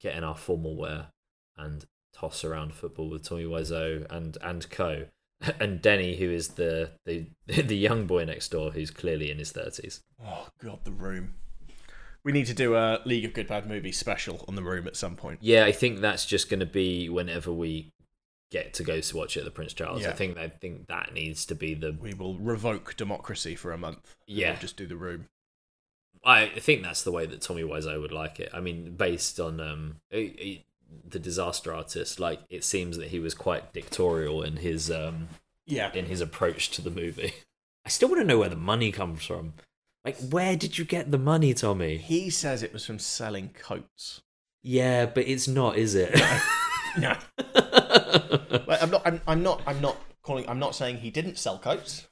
Speaker 1: get in our formal wear and toss around football with Tommy Wiseau and and co. <laughs> And Denny, who is the, the <laughs> the young boy next door, who's clearly in his thirties.
Speaker 2: oh god, the room. We need to do a League of Good Bad Movies special on the room at some point.
Speaker 1: Yeah, I think that's just going to be whenever we get to go to watch it at the Prince Charles. I think I think that needs to be the.
Speaker 2: We will revoke democracy for a month.
Speaker 1: Yeah.
Speaker 2: we'll just do the room.
Speaker 1: I think that's the way that Tommy Wiseau would like it. I mean, based on um the Disaster Artist, like it seems that he was quite dictatorial in his um
Speaker 2: Yeah.
Speaker 1: in his approach to the movie. <laughs> I still want to know where the money comes from. Like, where did you get the money, Tommy?
Speaker 2: He says it was from selling coats.
Speaker 1: Yeah, but it's not, is it?
Speaker 2: No. <laughs> <laughs> Like, I'm not. I'm, I'm not. I'm not calling. I'm not saying he didn't sell coats.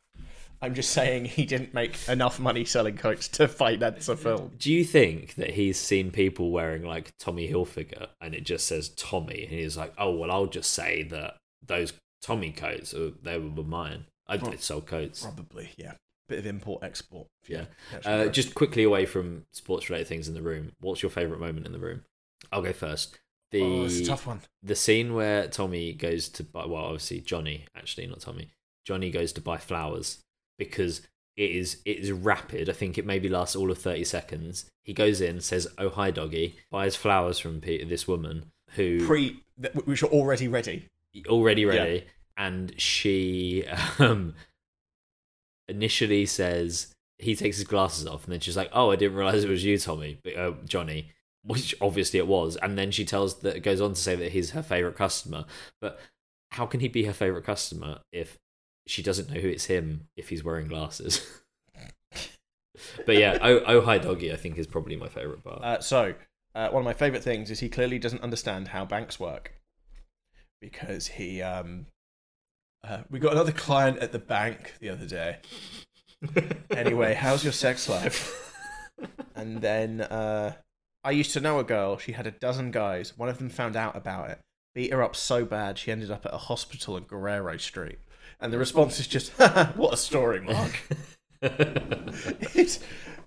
Speaker 2: I'm just saying he didn't make enough money selling coats to finance a film.
Speaker 1: Do you think that he's seen people wearing like Tommy Hilfiger and it just says Tommy and he's like, oh well, I'll just say that those Tommy coats uh, they were mine. I
Speaker 2: Prob-
Speaker 1: did sell coats.
Speaker 2: Probably, yeah. Bit of import export.
Speaker 1: Yeah. Uh, just quickly away from sports related things in the room. What's your favorite moment in the room? I'll go first. The
Speaker 2: oh, it's a tough one.
Speaker 1: the scene where Tommy goes to buy well, obviously Johnny, actually not Tommy. Johnny goes to buy flowers because it is it is rapid. I think it maybe lasts all of thirty seconds. He goes in, says, "Oh hi, doggy," buys flowers from Pe- this woman who
Speaker 2: Pre, which are already ready.
Speaker 1: already ready, and she um initially says he takes his glasses off, and then she's like, "Oh, I didn't realize it was you, Tommy, but, uh, Johnny." Which obviously it was, and then she tells that goes on to say that he's her favorite customer. But how can he be her favorite customer if she doesn't know who it's him if he's wearing glasses? <laughs> but yeah, oh, oh hi doggy, I think is probably my favorite part.
Speaker 2: Uh, so, uh, one of my favourite things is he clearly doesn't understand how banks work because he. Um, uh, we got another client at the bank the other day. <laughs> anyway, how's your sex life? And then uh, I used to know a girl. She had a dozen guys. One of them found out about it, beat her up so bad she ended up at a hospital in Guerrero Street. And the response is just, <laughs> "What a story, Mark." <laughs> it's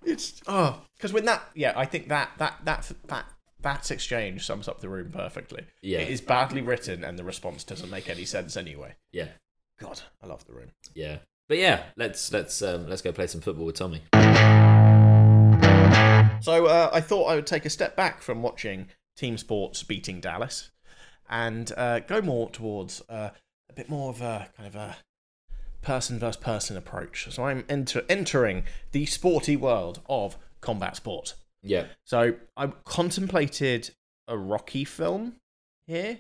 Speaker 2: it's oh because when that yeah I think that that that that that exchange sums up the room perfectly.
Speaker 1: Yeah.
Speaker 2: it is badly written and the response doesn't make any sense anyway.
Speaker 1: yeah,
Speaker 2: God, I love the room.
Speaker 1: yeah. But yeah, let's let's um, let's go play some football with Tommy.
Speaker 2: So uh, I thought I would take a step back from watching team sports beating Dallas and uh, go more towards uh, a bit more of a kind of a person versus person approach. So I'm enter- entering the sporty world of combat sport.
Speaker 1: Yeah.
Speaker 2: So I contemplated a Rocky film here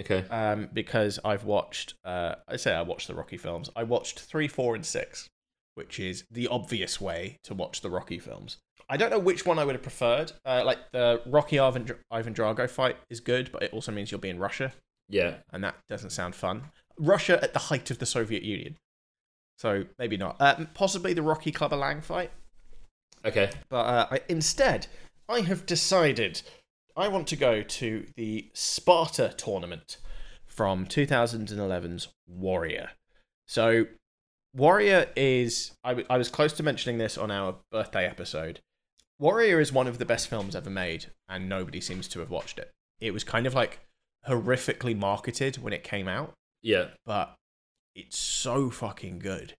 Speaker 1: Okay.
Speaker 2: um, because I've watched. Uh, I say I watched the Rocky films. I watched three, four, and six, which is the obvious way to watch the Rocky films. I don't know which one I would have preferred. Uh, like the Rocky Ivan, Ivan Drago fight is good, but it also means you'll be in Russia,
Speaker 1: Yeah.
Speaker 2: and that doesn't sound fun. Russia at the height of the Soviet Union, so maybe not. Uh, possibly the Rocky Clubber Lang fight.
Speaker 1: Okay.
Speaker 2: But uh, I, instead, I have decided I want to go to the Sparta tournament from 2011's Warrior. So, Warrior is. I, w- I was close to mentioning this on our birthday episode. Warrior is one of the best films ever made, and nobody seems to have watched it. It was kind of like horrifically marketed when it came out
Speaker 1: Yeah.
Speaker 2: but it's so fucking good.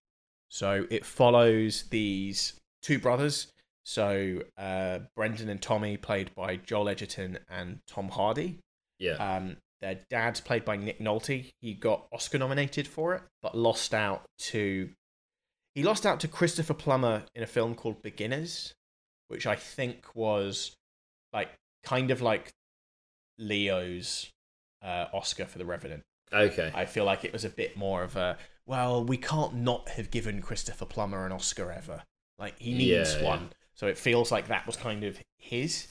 Speaker 2: So it follows these two brothers. So uh, Brendan and Tommy, played by Joel Edgerton and Tom Hardy.
Speaker 1: Yeah.
Speaker 2: Um, their dad's played by Nick Nolte. He got Oscar nominated for it, but lost out to he lost out to Christopher Plummer in a film called Beginners, which I think was like kind of like Leo's uh, Oscar for The Revenant.
Speaker 1: Okay.
Speaker 2: I feel like it was a bit more of a well, we can't not have given Christopher Plummer an Oscar ever. Like he needs
Speaker 1: Yeah, yeah.
Speaker 2: one, so it feels like that was kind of his.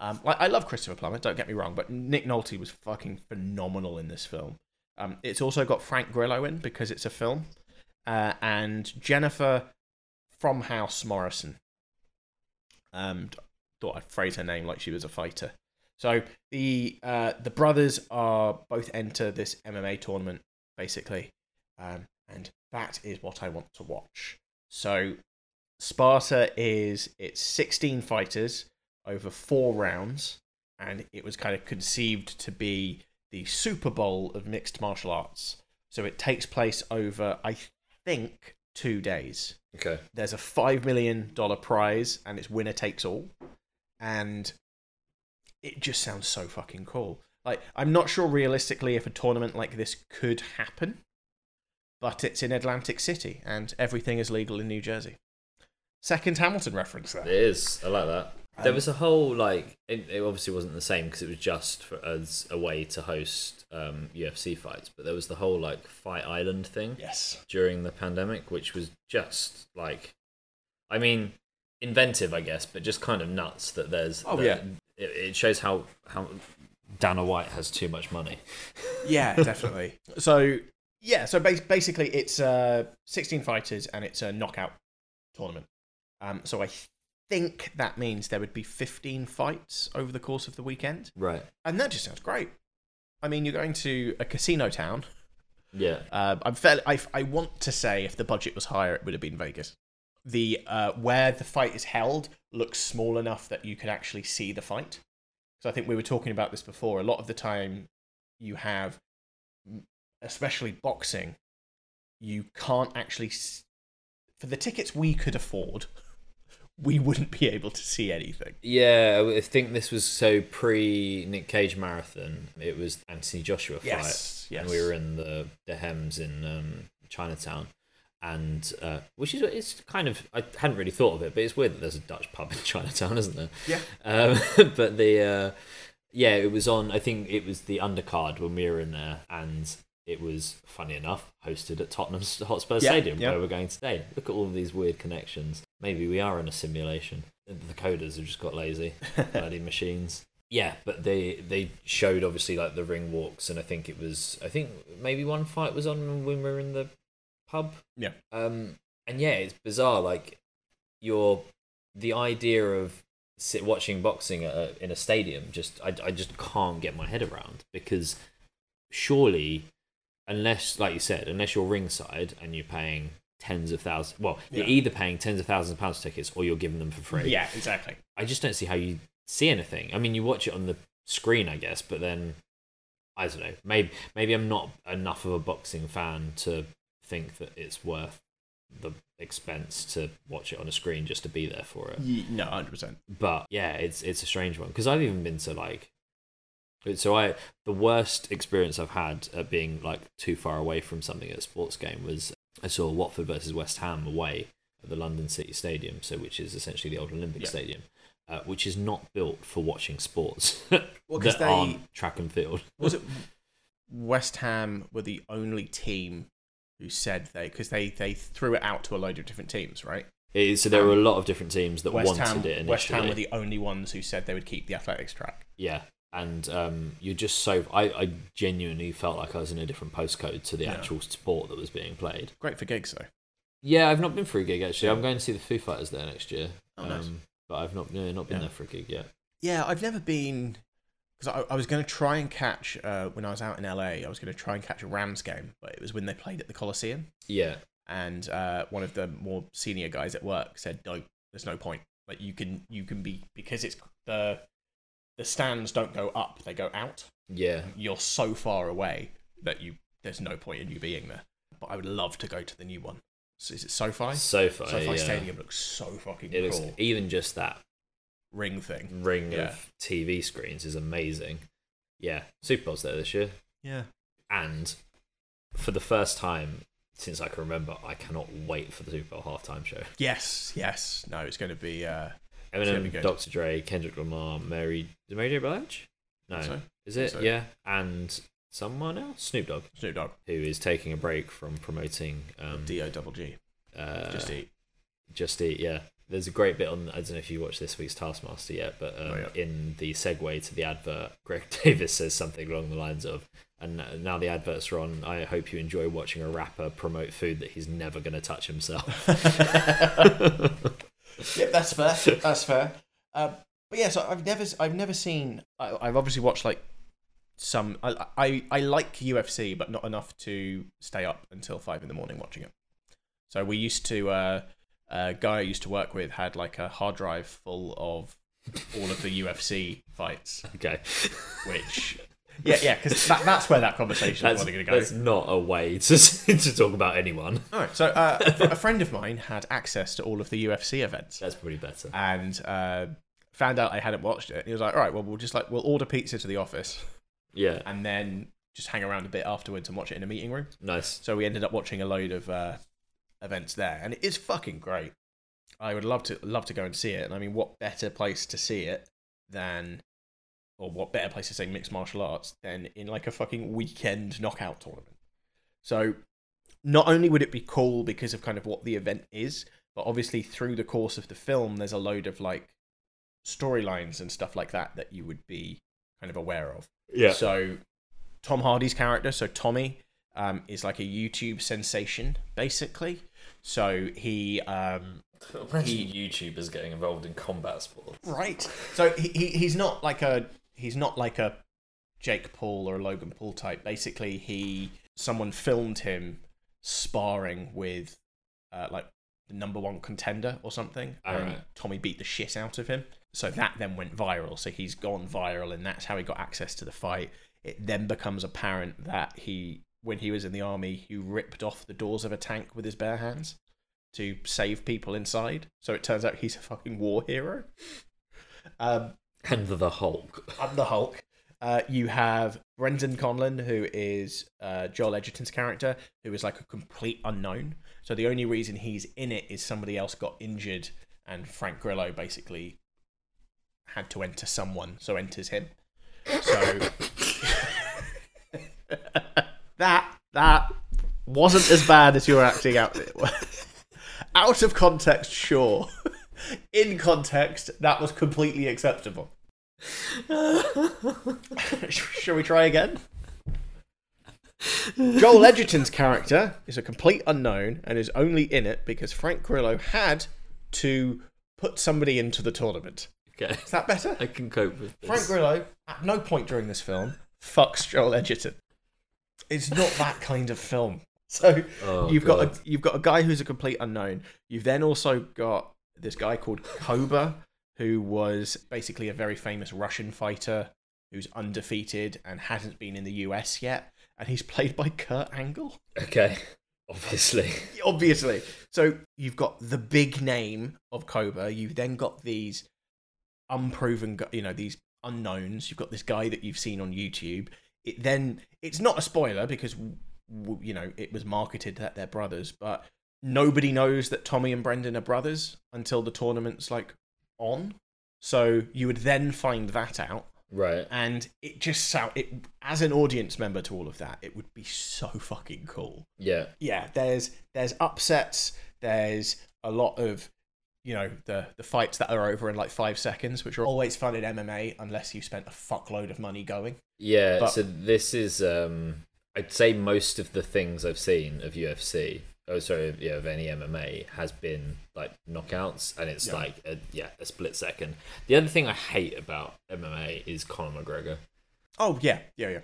Speaker 2: Um, like I love Christopher Plummer, don't get me wrong, but Nick Nolte was fucking phenomenal in this film. Um, it's also got Frank Grillo in because it's a film, uh, and Jennifer from House Morrison. Um, thought I'd phrase her name like she was a fighter. So the uh, the brothers are both enter this MMA tournament basically, um, and that is what I want to watch. So Sparta is it's 16 fighters over four rounds, and it was kind of conceived to be the Super Bowl of mixed martial arts. So it takes place over, I think, two days
Speaker 1: Okay.
Speaker 2: there's a five million dollar prize and it's winner takes all and it just sounds so fucking cool like i'm not sure realistically if a tournament like this could happen but it's in atlantic city and everything is legal in new jersey second hamilton reference
Speaker 1: It
Speaker 2: there
Speaker 1: is. I like that. There
Speaker 2: Um,
Speaker 1: was a whole like it, it obviously wasn't the same because it was just for, as a way to host um, UFC fights, but there was the whole like Fight Island thing
Speaker 2: yes
Speaker 1: during the pandemic, which was just like, I mean, inventive, I guess, but just kind of nuts that there's.
Speaker 2: Oh,
Speaker 1: that
Speaker 2: yeah.
Speaker 1: It, it shows how how Dana White has too much money.
Speaker 2: yeah <laughs> definitely so yeah so bas- basically it's uh 16 fighters and it's a knockout tournament um so i think that means there would be 15 fights over the course of the weekend
Speaker 1: Right.
Speaker 2: and that just sounds great. I mean, you're going to a casino town.
Speaker 1: Yeah.
Speaker 2: Uh, I'm fairly, I, I want to say if the budget was higher, it would have been Vegas. The uh, where the fight is held looks small enough that you could actually see the fight. So I think we were talking about this before. A lot of the time, you have, especially boxing, you can't actually. s- For the tickets we could afford, <laughs> we wouldn't be able to see anything.
Speaker 1: Yeah, I think this was so pre Nick Cage marathon. It was Anthony Joshua fight.
Speaker 2: Yes,
Speaker 1: And we were in the the Hems in um, Chinatown, and uh, which is it's kind of I hadn't really thought of it, but it's weird that there's a Dutch pub in <laughs> Chinatown, isn't there?
Speaker 2: Yeah.
Speaker 1: Um, <laughs> but the uh, yeah, it was on. I think it was the undercard when we were in there, and it was funny enough hosted at Tottenham <laughs> Hotspur
Speaker 2: Yeah,
Speaker 1: Stadium
Speaker 2: yeah.
Speaker 1: where we're going today. Look at all of these weird connections. Maybe we are in a simulation. The coders have just got lazy, bloody machines. Yeah, but they they showed obviously like the ring walks, and I think it was I think maybe one fight was on when we were in the pub.
Speaker 2: Yeah.
Speaker 1: Um, and yeah, it's bizarre. Like your the idea of sit watching boxing at a, in a stadium just I, I just can't get my head around because surely unless like you said unless you're ringside and you're paying tens of thousands well you're either paying tens of thousands of pounds tickets or you're giving them for free
Speaker 2: Yeah, exactly.
Speaker 1: I just don't see how you see anything. I mean, you watch it on the screen, I guess, but then I don't know. Maybe maybe I'm not enough of a boxing fan to think that it's worth the expense to watch it on a screen just to be there for it.
Speaker 2: No, hundred percent.
Speaker 1: But yeah, it's it's a strange one because I've even been to like. So I the worst experience I've had at being like too far away from something at a sports game was I saw Watford versus West Ham away at the London City Stadium, so which is essentially the old Olympic
Speaker 2: Yeah.
Speaker 1: Stadium, uh, which is not built for watching sports <laughs>
Speaker 2: Well,
Speaker 1: that
Speaker 2: they-
Speaker 1: aren't track and field.
Speaker 2: Was <laughs> it West Ham were the only team who said they because they they threw it out to a load of different teams, right?
Speaker 1: Is- so there were a lot of different teams that
Speaker 2: West
Speaker 1: wanted
Speaker 2: Ham,
Speaker 1: it initially.
Speaker 2: West Ham were the only ones who said they would keep the athletics track.
Speaker 1: Yeah, and um, you're just so. I, I genuinely felt like I was in a different postcode to the
Speaker 2: Yeah.
Speaker 1: actual sport that was being played.
Speaker 2: Great for gigs though.
Speaker 1: Yeah, I've not been for a gig actually. I'm going to see the Foo Fighters there next year.
Speaker 2: Oh, nice.
Speaker 1: Um, but I've not no, not been
Speaker 2: Yeah.
Speaker 1: there for a gig yet.
Speaker 2: Yeah, I've never been because I, I was going to try and catch uh, when I was out in LA. I was going to try and catch a Rams game, but it was when they played at the Coliseum,
Speaker 1: Yeah,
Speaker 2: and uh, one of the more senior guys at work said, "Don't. There's no point. Like you can you can be because it's the the stands don't go up; they go out.
Speaker 1: yeah.
Speaker 2: You're so far away that you there's no point in you being there. But I would love to go to the new one. So is it SoFi?
Speaker 1: SoFi,
Speaker 2: SoFi
Speaker 1: yeah.
Speaker 2: Stadium looks so fucking
Speaker 1: It looks
Speaker 2: cool.
Speaker 1: even just that
Speaker 2: Ring thing.
Speaker 1: ring
Speaker 2: Yeah.
Speaker 1: of TV screens is amazing. Yeah, Super Bowl's there this year,
Speaker 2: Yeah.
Speaker 1: and for the first time since I can remember, I cannot wait for the Super Bowl halftime show.
Speaker 2: Yes. Yes. No, it's going to be. Uh, gonna be
Speaker 1: Eminem. Dr. Dre, Kendrick Lamar, Mary, is it Mary J. Blige? No,
Speaker 2: so.
Speaker 1: is it?
Speaker 2: so.
Speaker 1: Yeah, and someone else, Snoop Dogg,
Speaker 2: Snoop Dogg.
Speaker 1: who is taking a break from promoting um,
Speaker 2: D O double G.
Speaker 1: uh,
Speaker 2: Just eat.
Speaker 1: Just Eat, yeah. There's a great bit on. I don't know if you watched this week's Taskmaster yet, but um,
Speaker 2: Oh, yeah.
Speaker 1: in the segue to the advert, Greg <laughs> Davies says something along the lines of, "And now the adverts are on. I hope you enjoy watching a rapper promote food that he's never going to touch himself." <laughs>
Speaker 2: Yep, that's fair. That's fair. Um, but yeah, so I've never, I've never seen. I, I've obviously watched like some. I, I, I like UFC, but not enough to stay up until five in the morning watching it. So we used to. Uh, a guy I used to work with had like a hard drive full of all of the UFC fights,
Speaker 1: okay,
Speaker 2: which. <laughs> Yeah, yeah, because that, that's where that conversation
Speaker 1: that's,
Speaker 2: is going to go.
Speaker 1: that's not a way to <laughs> to talk about anyone.
Speaker 2: All right, so uh, a friend of mine had access to all of the UFC events.
Speaker 1: That's probably better.
Speaker 2: and uh, found out I hadn't watched it. He was like, "All right, well, we'll just like we'll order pizza to the office
Speaker 1: Yeah,
Speaker 2: and then just hang around a bit afterwards and watch it in a meeting room."
Speaker 1: nice.
Speaker 2: So we ended up watching a load of uh, events there, and it is fucking great. I would love to love to go and see it. And I mean, what better place to see it than, or what better place to say mixed martial arts than in like a fucking weekend knockout tournament? So, not only would it be cool because of kind of what the event is, but obviously through the course of the film, there's a load of like storylines and stuff like that that you would be kind of aware of.
Speaker 1: Yeah,
Speaker 2: So Tom Hardy's character, so Tommy, um, is like a YouTube sensation, basically. So he um, <laughs>
Speaker 1: imagine YouTubers getting involved in combat sports.
Speaker 2: right. So he, he he's not like a he's not like a Jake Paul or a Logan Paul type. Basically, he someone filmed him sparring with uh, like the number one contender or something, and
Speaker 1: Alright.
Speaker 2: Tommy beat the shit out of him. So that then went viral. So he's gone viral, and that's how he got access to the fight. It then becomes apparent that he, when he was in the army, he ripped off the doors of a tank with his bare hands to save people inside. So it turns out he's a fucking war hero. Um,
Speaker 1: And the Hulk.
Speaker 2: I'm the Hulk. Uh, you have Brendan Conlon, who is uh, Joel Edgerton's character, who is like a complete unknown. So the only reason he's in it is somebody else got injured, and Frank Grillo basically had to enter someone, so enters him. So <laughs> <laughs> that that wasn't as bad as you were acting out. <laughs> out of context, sure. <laughs> In context, that was completely acceptable. <laughs> Shall we try again? Joel Edgerton's character is a complete unknown and is only in it because Frank Grillo had to put somebody into the tournament.
Speaker 1: Okay,
Speaker 2: Is that better?
Speaker 1: I can cope with this.
Speaker 2: Frank Grillo, at no point during this film, fucks Joel Edgerton. It's not that kind of film. <laughs> So
Speaker 1: Oh,
Speaker 2: you've got a, you've got a guy who's a complete unknown. You've then also got this guy called Koba, who was basically a very famous Russian fighter who's undefeated and hasn't been in the US yet, and he's played by Kurt Angle.
Speaker 1: Okay. <laughs> Obviously. <laughs>
Speaker 2: obviously. So you've got the big name of Cobra. You've then got these unproven, you know, these unknowns. You've got this guy that you've seen on YouTube. It then it's not a spoiler because you know it was marketed that they're brothers, but nobody knows that Tommy and Brendan are brothers until the tournament's like on. So you would then find that out
Speaker 1: Right.
Speaker 2: and it just sound it as an audience member to all of that it would be so fucking cool
Speaker 1: Yeah.
Speaker 2: yeah there's there's upsets there's a lot of you know the the fights that are over in like five seconds which are always fun in mma unless you spent a fuckload of money going
Speaker 1: Yeah.
Speaker 2: But-
Speaker 1: so this is um I'd say most of the things I've seen of UFC oh sorry, yeah, of any MMA has been like knockouts and it's
Speaker 2: Yeah.
Speaker 1: like a, yeah, a split second. The other thing I hate about MMA is Conor McGregor.
Speaker 2: oh yeah yeah yeah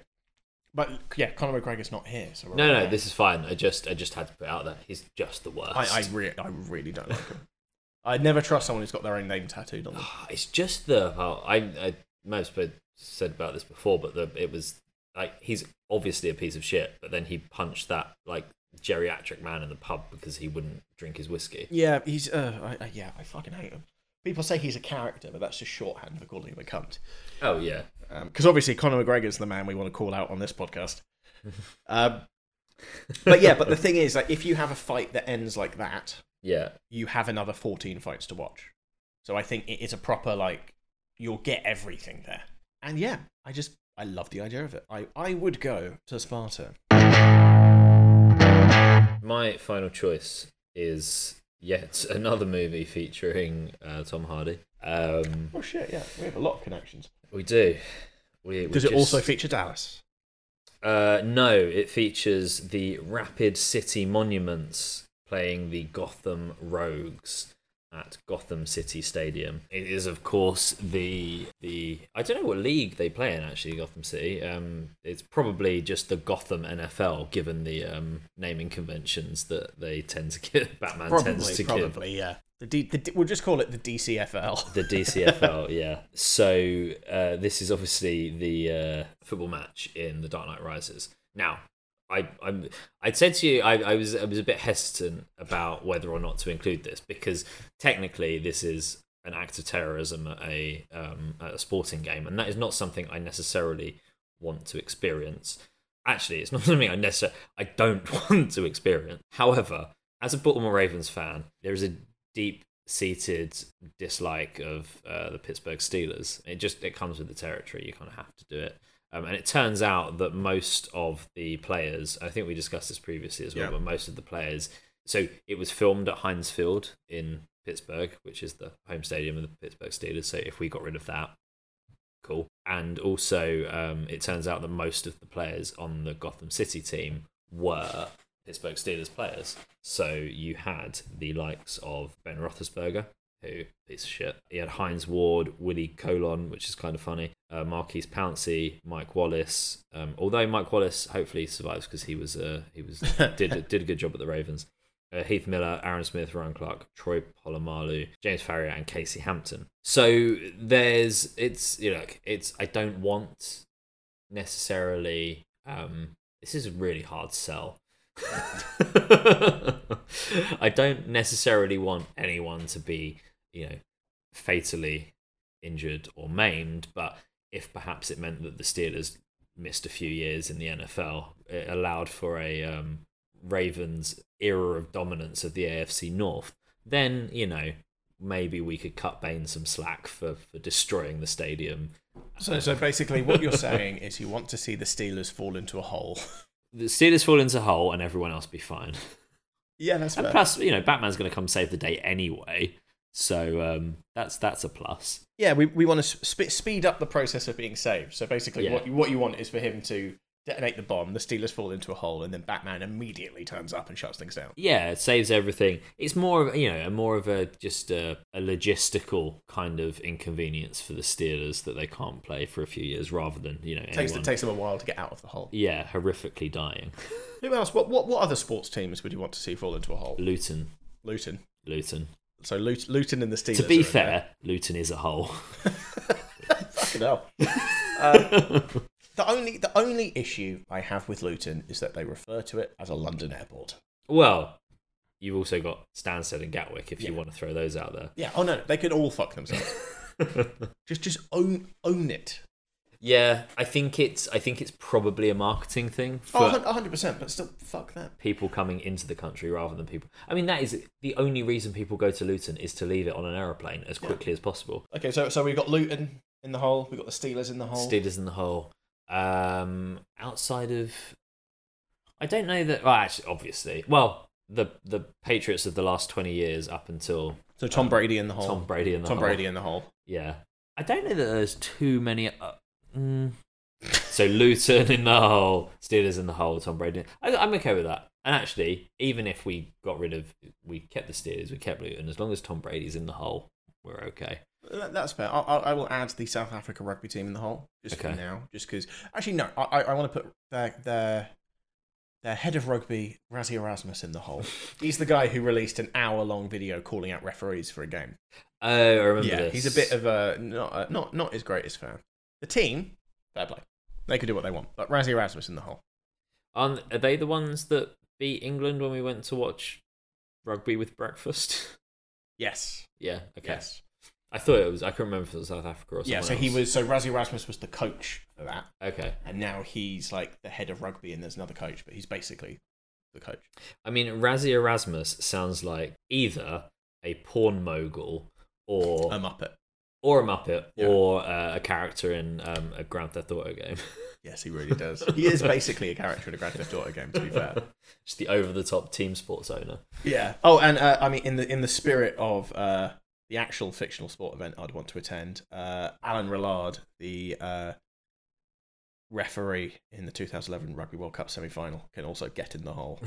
Speaker 2: but yeah conor mcgregor's not here so
Speaker 1: No, no,
Speaker 2: okay.
Speaker 1: this is fine. I just I just had to put out that He's just the worst.
Speaker 2: I, I, re- I really don't like him i'd never trust someone who's got their own name tattooed on them <sighs>
Speaker 1: it's just the oh, I I most have said about this before, but the it was like he's obviously a piece of shit, but then he punched that like geriatric man in the pub because he wouldn't drink his whiskey.
Speaker 2: Yeah, he's. Uh, I, I, yeah, I fucking hate him. People say he's a character, but that's just shorthand for calling him a cunt.
Speaker 1: Oh yeah,
Speaker 2: Because obviously Conor McGregor's the man we want to call out on this podcast. <laughs> um, but yeah, but the thing is, like, if you have a fight that ends like that,
Speaker 1: yeah,
Speaker 2: you have another fourteen fights to watch. So I think it is a proper like you'll get everything there. And yeah, I just I love the idea of it. I I would go to Sparta.
Speaker 1: my final choice is yet <laughs> another movie featuring uh, Tom Hardy. Um,
Speaker 2: Oh shit! Yeah, we have a lot of connections.
Speaker 1: we do. We, we
Speaker 2: Does it
Speaker 1: just-
Speaker 2: also feature Dallas?
Speaker 1: Uh, no, it features the Rapid City Monuments playing the Gotham Rogues at Gotham City Stadium. It is, of course, the the I don't know what league they play in actually. Gotham City. Um, it's probably just the Gotham NFL, given the um, naming conventions that they tend to give. <laughs> Batman tends
Speaker 2: Probably,
Speaker 1: to give.
Speaker 2: probably, yeah. The D, the, D- we'll just call it the DCFL.
Speaker 1: The DCFL, <laughs> yeah. So uh, this is obviously the uh, football match in The Dark Knight Rises. Now, I, I'm, I'd said to you, I, I was, I was a bit hesitant about whether or not to include this because technically this is an act of terrorism at a, um, at a sporting game, and that is not something I necessarily want to experience. Actually, it's not <laughs> something I necessarily, I don't <laughs> want to experience. However, as a Baltimore Ravens fan, there is a deep seated dislike of uh, the Pittsburgh Steelers. It just it comes with the territory. You kind of have to do it. Um, and it turns out that most of the players, I think we discussed this previously as well,
Speaker 2: Yeah.
Speaker 1: but most of the players. So it was filmed at Heinz Field in Pittsburgh, which is the home stadium of the Pittsburgh Steelers. So if we got rid of that, cool. And also, um, it turns out that most of the players on the Gotham City team were Pittsburgh Steelers players. So you had the likes of Ben Roethlisberger, who piece of shit. You had Hines Ward, Willie Colon, which is kind of funny. Uh, Maurkice Pouncey, Mike Wallace. Um, although Mike Wallace hopefully survives because he was uh, he was <laughs> did did a good job at the Ravens. Uh, Heath Miller, Aaron Smith, Ryan Clark, Troy Polamalu, James Farrior, and Casey Hampton. So there's it's you know it's I don't want necessarily um this is a really hard sell. <laughs> I don't necessarily want anyone to be, you know, fatally injured or maimed, but if perhaps it meant that the Steelers missed a few years in the NFL, it allowed for a um, Ravens era of dominance of the AFC North, then, you know, maybe we could cut Bane some slack for, for destroying the stadium.
Speaker 2: So, so basically, what you're saying is you want to see the Steelers fall into a hole.
Speaker 1: The Steelers fall into a hole and everyone else be fine.
Speaker 2: Yeah, that's
Speaker 1: And plus, you know, Batman's going to come save the day anyway. So um, that's that's a plus.
Speaker 2: Yeah, we, we want to sp- speed up the process of being saved. So basically,
Speaker 1: Yeah.
Speaker 2: what you, what you want is for him to detonate the bomb, the Steelers fall into a hole, and then Batman immediately turns up and shuts things down.
Speaker 1: Yeah, it saves everything. It's more of you know, a more of a just a, a logistical kind of inconvenience for the Steelers that they can't play for a few years, rather than you know,
Speaker 2: It takes, it takes them a while to get out of the hole.
Speaker 1: yeah, horrifically dying.
Speaker 2: Who else? What, what what other sports teams would you want to see fall into a hole?
Speaker 1: Luton,
Speaker 2: Luton.
Speaker 1: Luton.
Speaker 2: So Lut- Luton and the Steelers.
Speaker 1: To be fair, Luton is a hole.
Speaker 2: Fucking hell. Uh, <laughs> the only the only issue I have with Luton is that they refer to it as a London airport.
Speaker 1: Well, you've also got Stansted and Gatwick if you want to throw those out there.
Speaker 2: Yeah. Oh no, they could all fuck themselves. <laughs> just just own own it.
Speaker 1: Yeah, I think it's I think it's probably a marketing thing for
Speaker 2: Oh, hundred percent. But still, fuck that.
Speaker 1: people coming into the country rather than people. I mean, that is the only reason people go to Luton is to leave it on an aeroplane as quickly as possible.
Speaker 2: Okay, so so we've got Luton in the hole. We've got the Steelers in the hole.
Speaker 1: Steelers in the hole. Um, outside of, I don't know that. Well, actually, obviously, well, the the Patriots of the last twenty years up until
Speaker 2: so Tom Brady in the hole.
Speaker 1: Tom Brady in the
Speaker 2: Tom
Speaker 1: hole.
Speaker 2: Brady in the hole.
Speaker 1: Yeah, I don't know that there's too many. Uh, mm. So Luton in the hole, Steelers in the hole, Tom Brady. I, I'm okay with that. And actually, even if we got rid of, we kept the Steelers, we kept Luton. As long as Tom Brady's in the hole, we're okay.
Speaker 2: That's fair. I'll, I'll, add the South Africa rugby team in the hole just for now, just because. Actually, no. I, I, I want to put their their their head of rugby, Rassie Erasmus, in the hole. He's the guy who released an hour long video calling out referees for a game.
Speaker 1: Oh, I remember
Speaker 2: yeah,
Speaker 1: this.
Speaker 2: he's a bit of a not a, not not his greatest fan. The team, fair play. They can do what they want, but Rassie Erasmus in the hole.
Speaker 1: Aren't, are they the ones that beat England when we went to watch rugby with breakfast? <laughs>
Speaker 2: Yes.
Speaker 1: yeah. Okay.
Speaker 2: Yes.
Speaker 1: I thought it was. I can't remember if it was South Africa or
Speaker 2: something.
Speaker 1: Yeah.
Speaker 2: So he was. So Rassie Erasmus was the coach for that,
Speaker 1: Okay.
Speaker 2: and now he's like the head of rugby, and there's another coach, but he's basically the coach.
Speaker 1: I mean, Rassie Erasmus sounds like either a porn mogul or
Speaker 2: A Muppet.
Speaker 1: Or a Muppet
Speaker 2: Yeah.
Speaker 1: or uh, a character in um, a Grand Theft Auto game. <laughs>
Speaker 2: Yes, he really does. he is basically a character in a Grand Theft Auto game. To be fair. <laughs>
Speaker 1: Just the over-the-top team sports owner.
Speaker 2: Yeah. Oh, and uh, I mean, in the in the spirit of uh, the actual fictional sport event I'd want to attend, uh, Alain Rolland, the uh, referee in the 2011 Rugby World Cup semi-final, can also get in the hole.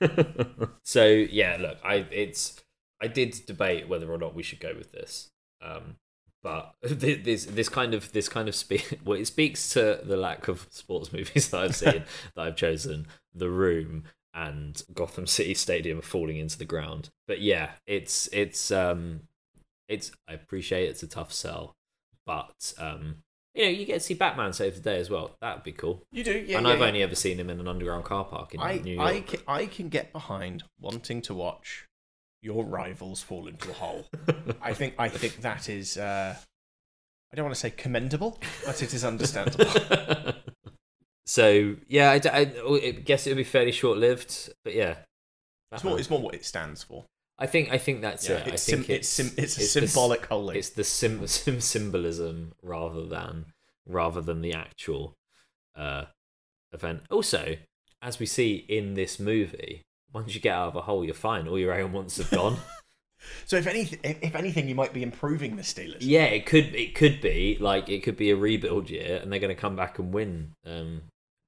Speaker 2: <laughs>
Speaker 1: so yeah, look, I it's I did debate whether or not we should go with this, um, but <laughs> this this kind of this kind of speak <laughs> well, it speaks to the lack of sports <laughs> movies that I've seen that I've chosen. The Room and Gotham City Stadium falling into the ground, but yeah, it's it's um it's I appreciate it's a tough sell, but um. You know, you get to see Batman save the day as well. That would be cool.
Speaker 2: You do, yeah.
Speaker 1: and
Speaker 2: yeah,
Speaker 1: I've
Speaker 2: yeah.
Speaker 1: only ever seen him in an underground car park in
Speaker 2: I,
Speaker 1: New York.
Speaker 2: I, can, I can get behind wanting to watch your rivals fall into a hole. <laughs> I think I think that is uh, I don't want to say commendable, but it is understandable. <laughs>
Speaker 1: so yeah, I guess it would be fairly short lived, but yeah,
Speaker 2: it's more it's more what it stands for.
Speaker 1: I think I think that's
Speaker 2: Yeah,
Speaker 1: it.
Speaker 2: it's
Speaker 1: I think
Speaker 2: sim- it's sim- it's a
Speaker 1: the s-
Speaker 2: symbolic holding.
Speaker 1: It's the sim, sim <laughs> symbolism rather than rather than the actual uh, event. Also, as we see in this movie, once you get out of a hole, you're fine. All your ailments have gone. <laughs>
Speaker 2: So if anything, if anything, you might be improving the Steelers.
Speaker 1: yeah, it could it could be like it could be a rebuild year, and they're going to come back and win um,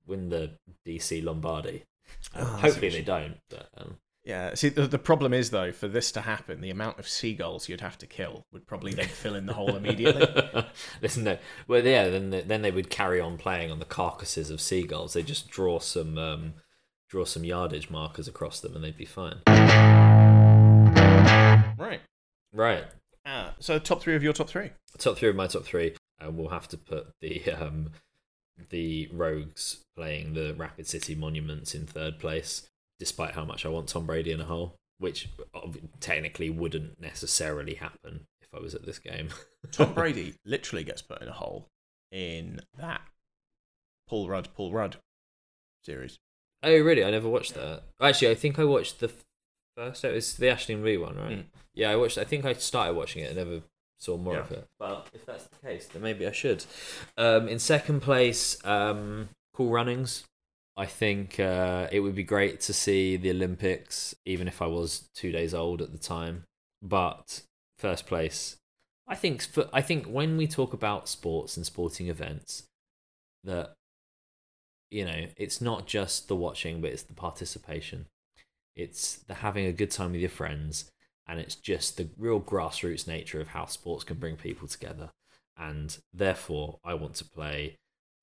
Speaker 1: win the DC Lombardi.
Speaker 2: Oh,
Speaker 1: hopefully they don't, but um,
Speaker 2: Yeah. See, the, the problem is though, for this to happen, the amount of seagulls you'd have to kill would probably then fill in the hole immediately. <laughs>
Speaker 1: Listen, no. Well, yeah. Then they- then they would carry on playing on the carcasses of seagulls. They just draw some um, draw some yardage markers across them, and they'd be fine.
Speaker 2: right.
Speaker 1: Right.
Speaker 2: Uh, so top three of your top three.
Speaker 1: Top three of my top three, and we'll have to put the um, the Rogues playing the Rapid City Monuments in third place, despite how much I want Tom Brady in a hole, which technically wouldn't necessarily happen if I was at this game. <laughs>
Speaker 2: Tom Brady literally gets put in a hole in that Paul Rudd, Paul Rudd series.
Speaker 1: Oh, really? I never watched that. Actually, I think I watched the first. It was the Ashton Lee one, right?
Speaker 2: Mm.
Speaker 1: Yeah, I watched. I think I started watching it and never saw more
Speaker 2: Yeah.
Speaker 1: of it. Well, if that's the case, then maybe I should. Um, in second place, um, Cool Runnings. I think uh, it would be great to see the Olympics, even if I was two days old at the time. But first place, I think. For, I think when we talk about sports and sporting events, that you know, it's not just the watching, but it's the participation. It's the having a good time with your friends, and it's just the real grassroots nature of how sports can bring people together. And therefore, I want to play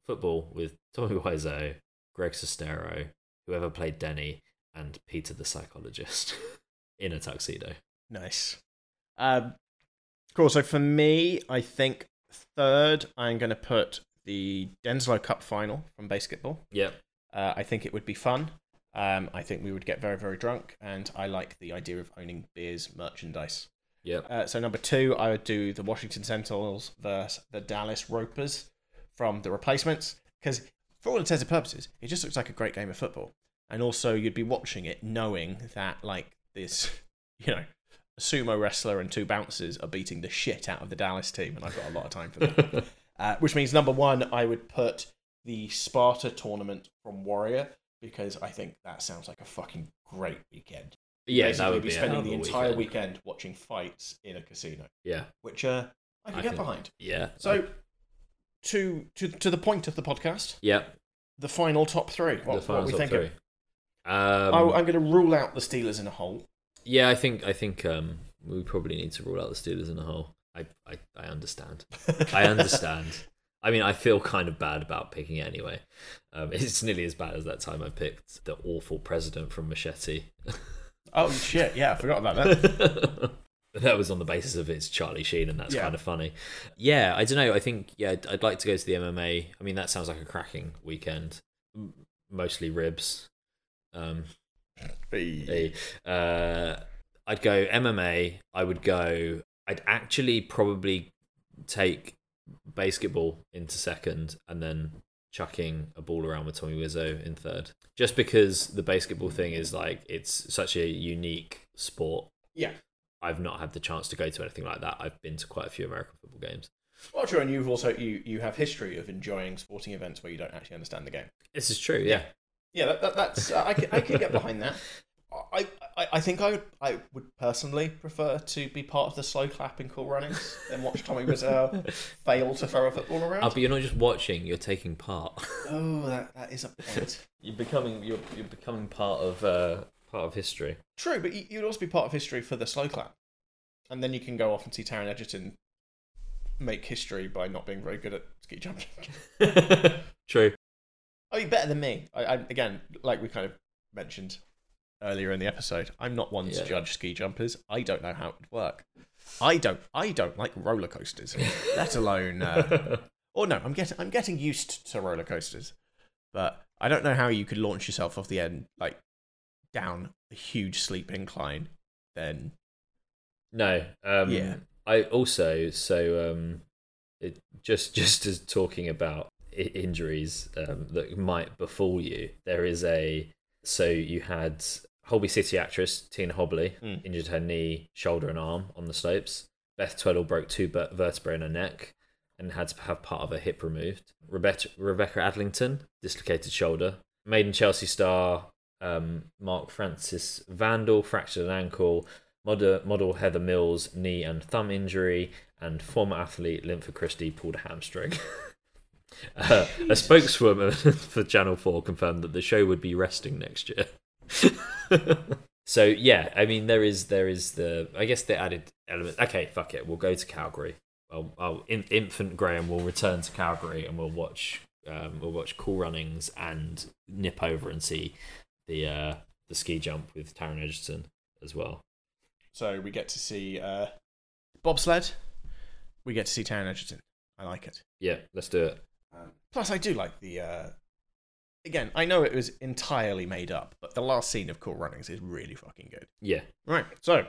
Speaker 1: football with <laughs> Tommy Wiseau, Greg Sestero, whoever played Denny, and Peter the psychologist <laughs> in a tuxedo.
Speaker 2: Nice. Um, cool. So for me, I think third, I'm going to put the Denslow Cup final from BASEketball.
Speaker 1: Yep.
Speaker 2: Uh, I think it would be fun. Um, I think we would get very, very drunk, and I like the idea of owning beers merchandise.
Speaker 1: Yep.
Speaker 2: Uh, so number two, I would do the Washington Sentinels versus the Dallas Ropers from the replacements, because for all intents and purposes, it just looks like a great game of football, and also you'd be watching it knowing that like this, <laughs> you know, a sumo wrestler and two bouncers are beating the shit out of the Dallas team, and I've got a lot of time for that. <laughs> uh, which means number one, I would put the Sparta tournament from Warrior because I think that sounds like a fucking great weekend.
Speaker 1: Yeah,
Speaker 2: Basically,
Speaker 1: that would
Speaker 2: be
Speaker 1: be
Speaker 2: spending the entire
Speaker 1: weekend.
Speaker 2: weekend watching fights in a casino,
Speaker 1: Yeah.
Speaker 2: which uh, I can
Speaker 1: I
Speaker 2: get
Speaker 1: can-
Speaker 2: behind.
Speaker 1: Yeah.
Speaker 2: So, to to to the point of the podcast,
Speaker 1: Yeah.
Speaker 2: the final top three. What,
Speaker 1: the
Speaker 2: what
Speaker 1: final
Speaker 2: we
Speaker 1: top
Speaker 2: thinking?
Speaker 1: three. Um,
Speaker 2: I, I'm going to rule out the Steelers in a hole.
Speaker 1: yeah, I think I think um, we probably need to rule out the Steelers in a hole. I, I, I understand. I understand. <laughs> I mean, I feel kind of bad about picking it anyway. Um, it's nearly as bad as that time I picked the awful president from Machete. <laughs>
Speaker 2: Oh shit! Yeah, I forgot about that. <laughs>
Speaker 1: that was on the basis of it's Charlie Sheen, and that's
Speaker 2: Yeah.
Speaker 1: kind of funny. Yeah, I don't know. I think yeah, I'd, I'd like to go to the MMA. I mean, that sounds like a cracking weekend. Mostly ribs. Um, Hey, uh, I'd go MMA. I would go. I'd actually probably take BASEketball into second, and then chucking a ball around with Tommy Wiseau in third. Just because the BASEketball thing is like it's such a unique sport.
Speaker 2: Yeah.
Speaker 1: I've not had the chance to go to anything like that. I've been to quite a few American football games.
Speaker 2: Well, true, and you've also you you have history of enjoying sporting events where you don't actually understand the game.
Speaker 1: This is true. Yeah.
Speaker 2: Yeah, that, that, that's uh, I can I can get behind that. I, I, I think I would I would personally prefer to be part of the slow clap in Cool Runnings than watch Tommy Wiseau <laughs> fail to throw a football around.
Speaker 1: Oh, but you're not just watching; you're taking part.
Speaker 2: oh, that, that is a point.
Speaker 1: you're becoming you're you're becoming part of uh, part of history.
Speaker 2: True, but you- you'd also be part of history for the slow clap, and then you can go off and see Taron Egerton make history by not being very good at ski jumping. <laughs>
Speaker 1: True.
Speaker 2: I mean, better than me. I, I again, like we kind of mentioned earlier in the episode, I'm not one to
Speaker 1: Yeah.
Speaker 2: judge ski jumpers. I don't know how it would work. I don't. I don't like roller coasters, <laughs> let alone. Uh, or no, I'm getting. I'm getting used to roller coasters, but I don't know how you could launch yourself off the end, like down a huge sleep incline. Then
Speaker 1: No. Um,
Speaker 2: Yeah.
Speaker 1: I also so um, it, just just as talking about i- injuries um, that might befall you. There is a so you had Holby City actress Tina Hobley
Speaker 2: Mm.
Speaker 1: injured her knee, shoulder, and arm on the slopes. Beth Tweddle broke two vertebrae in her neck and had to have part of her hip removed. Rebecca, Rebecca Adlington dislocated shoulder. Made in Chelsea star um, Mark Francis Vandelli fractured an ankle. Model, model Heather Mills knee and thumb injury, and former athlete Linford Christie pulled a hamstring. <laughs> uh, <laughs> a spokeswoman <laughs> for Channel Four confirmed that the show would be resting next year. <laughs> so yeah, I mean there is there is the I guess the added element. Okay, fuck it, we'll go to Calgary. Well, well in, infant Graham will return to Calgary and we'll watch um, we'll watch Cool Runnings and nip over and see the uh, the ski jump with Taron Egerton as well.
Speaker 2: so we get to see uh, bobsled. We get to see Taron Egerton. I like it.
Speaker 1: Yeah, let's do it.
Speaker 2: Um, plus, I do like the. Uh, again, I know it was entirely made up, but the last scene of Cool Runnings is really fucking good.
Speaker 1: Yeah,
Speaker 2: Right, so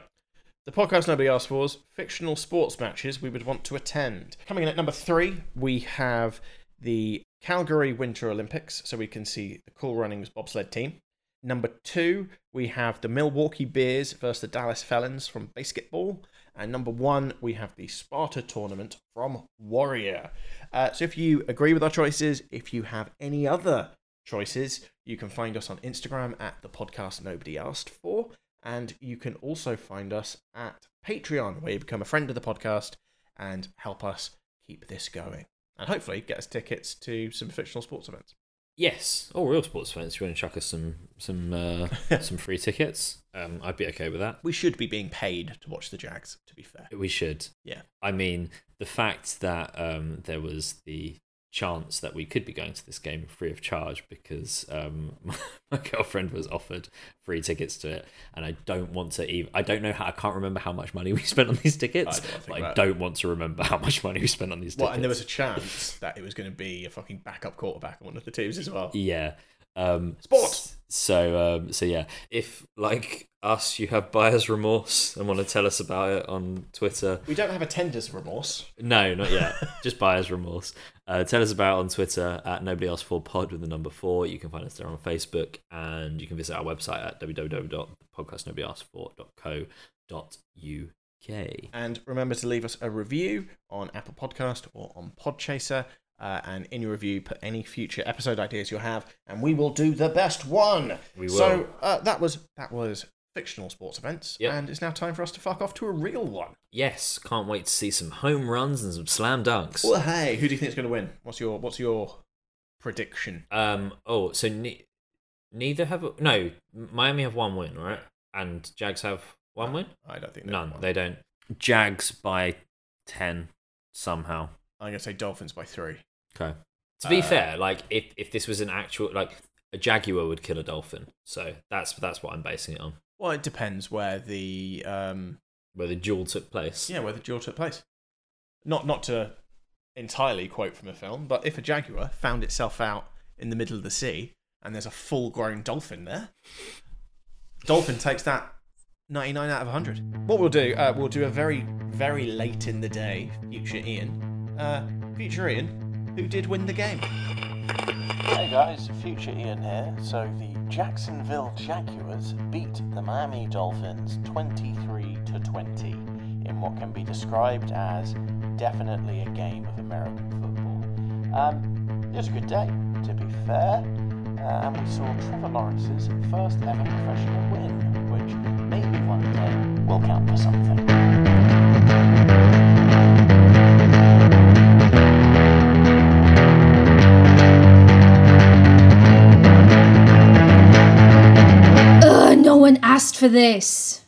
Speaker 2: the podcast nobody asked for is fictional sports matches we would want to attend. Coming in at number three, we have the Calgary Winter Olympics, so we can see the Cool Runnings bobsled team. Number two, we have the Milwaukee Beers versus the Dallas Felons from BASEketball. And number one, we have the Sparta tournament from Warrior. Uh, so if you agree with our choices, if you have any other choices, you can find us on Instagram at the podcast nobody asked for. And you can also find us at Patreon, where you become a friend of the podcast and help us keep this going. And hopefully get us tickets to some fictional sports events.
Speaker 1: Yes. All real sports fans, if you want to chuck us some some uh, <laughs> some free tickets, um, I'd be okay with that.
Speaker 2: We should be being paid to watch the Jags, to be fair.
Speaker 1: We should.
Speaker 2: Yeah.
Speaker 1: I mean, the fact that um, there was the chance that we could be going to this game free of charge because um, <laughs> my girlfriend was offered free tickets to it, and I don't want to even. I don't know how. I can't remember how much money we <laughs> spent on these tickets.
Speaker 2: I don't
Speaker 1: but I don't want to remember how much money we spent on these tickets.
Speaker 2: Well, and there was a chance that it was going to be a fucking backup quarterback on one of the teams as well.
Speaker 1: Yeah. Um,
Speaker 2: Sport.
Speaker 1: So um, so yeah, if like us, you have buyer's remorse and want to tell us about it on Twitter,
Speaker 2: We don't have a tender's remorse.
Speaker 1: no, not yet. Just buyer's remorse. Uh, tell us about on Twitter at nobody else four pod with the number four. You can find us there on Facebook, and you can visit our website at www.podcastnobodyaskedfor.co.uk.
Speaker 2: And remember to leave us a review on Apple Podcast or on Podchaser. Uh, and in your review, put any future episode ideas you have, and we will do the best one.
Speaker 1: We
Speaker 2: So
Speaker 1: will.
Speaker 2: uh, that was that was fictional sports events,
Speaker 1: Yep.
Speaker 2: and it's now time for us to fuck off to a real one.
Speaker 1: Yes, can't wait to see some home runs and some slam dunks.
Speaker 2: Well, hey, who do you think is going to win? What's your what's your prediction?
Speaker 1: Um. Oh, so ne- neither have no. Miami have one win, right? And Jags have one win.
Speaker 2: I don't think they
Speaker 1: None.
Speaker 2: won.
Speaker 1: They don't. Jags by ten somehow.
Speaker 2: I'm going to say Dolphins by three.
Speaker 1: Okay. To be
Speaker 2: Uh,
Speaker 1: fair, like if if this was an actual like a jaguar would kill a dolphin, so that's that's what I'm basing it on.
Speaker 2: Well, it depends where the um
Speaker 1: Where the duel took place.
Speaker 2: yeah where the duel took place. Not not to entirely quote from a film, but if a jaguar found itself out in the middle of the sea and there's a full-grown dolphin there, dolphin takes that 99 out of 100. What we'll do, uh, we'll do a very very late in the day future Ian, uh, future Ian, who did win the game.
Speaker 5: Hey guys, Future Ian here. So the Jacksonville Jaguars beat the Miami Dolphins 23 to 20 in what can be described as definitely a game of American football. Um, it was a good day, to be fair, uh, and we saw Trevor Lawrence's first ever professional win, which maybe one day will count for something.
Speaker 4: For this.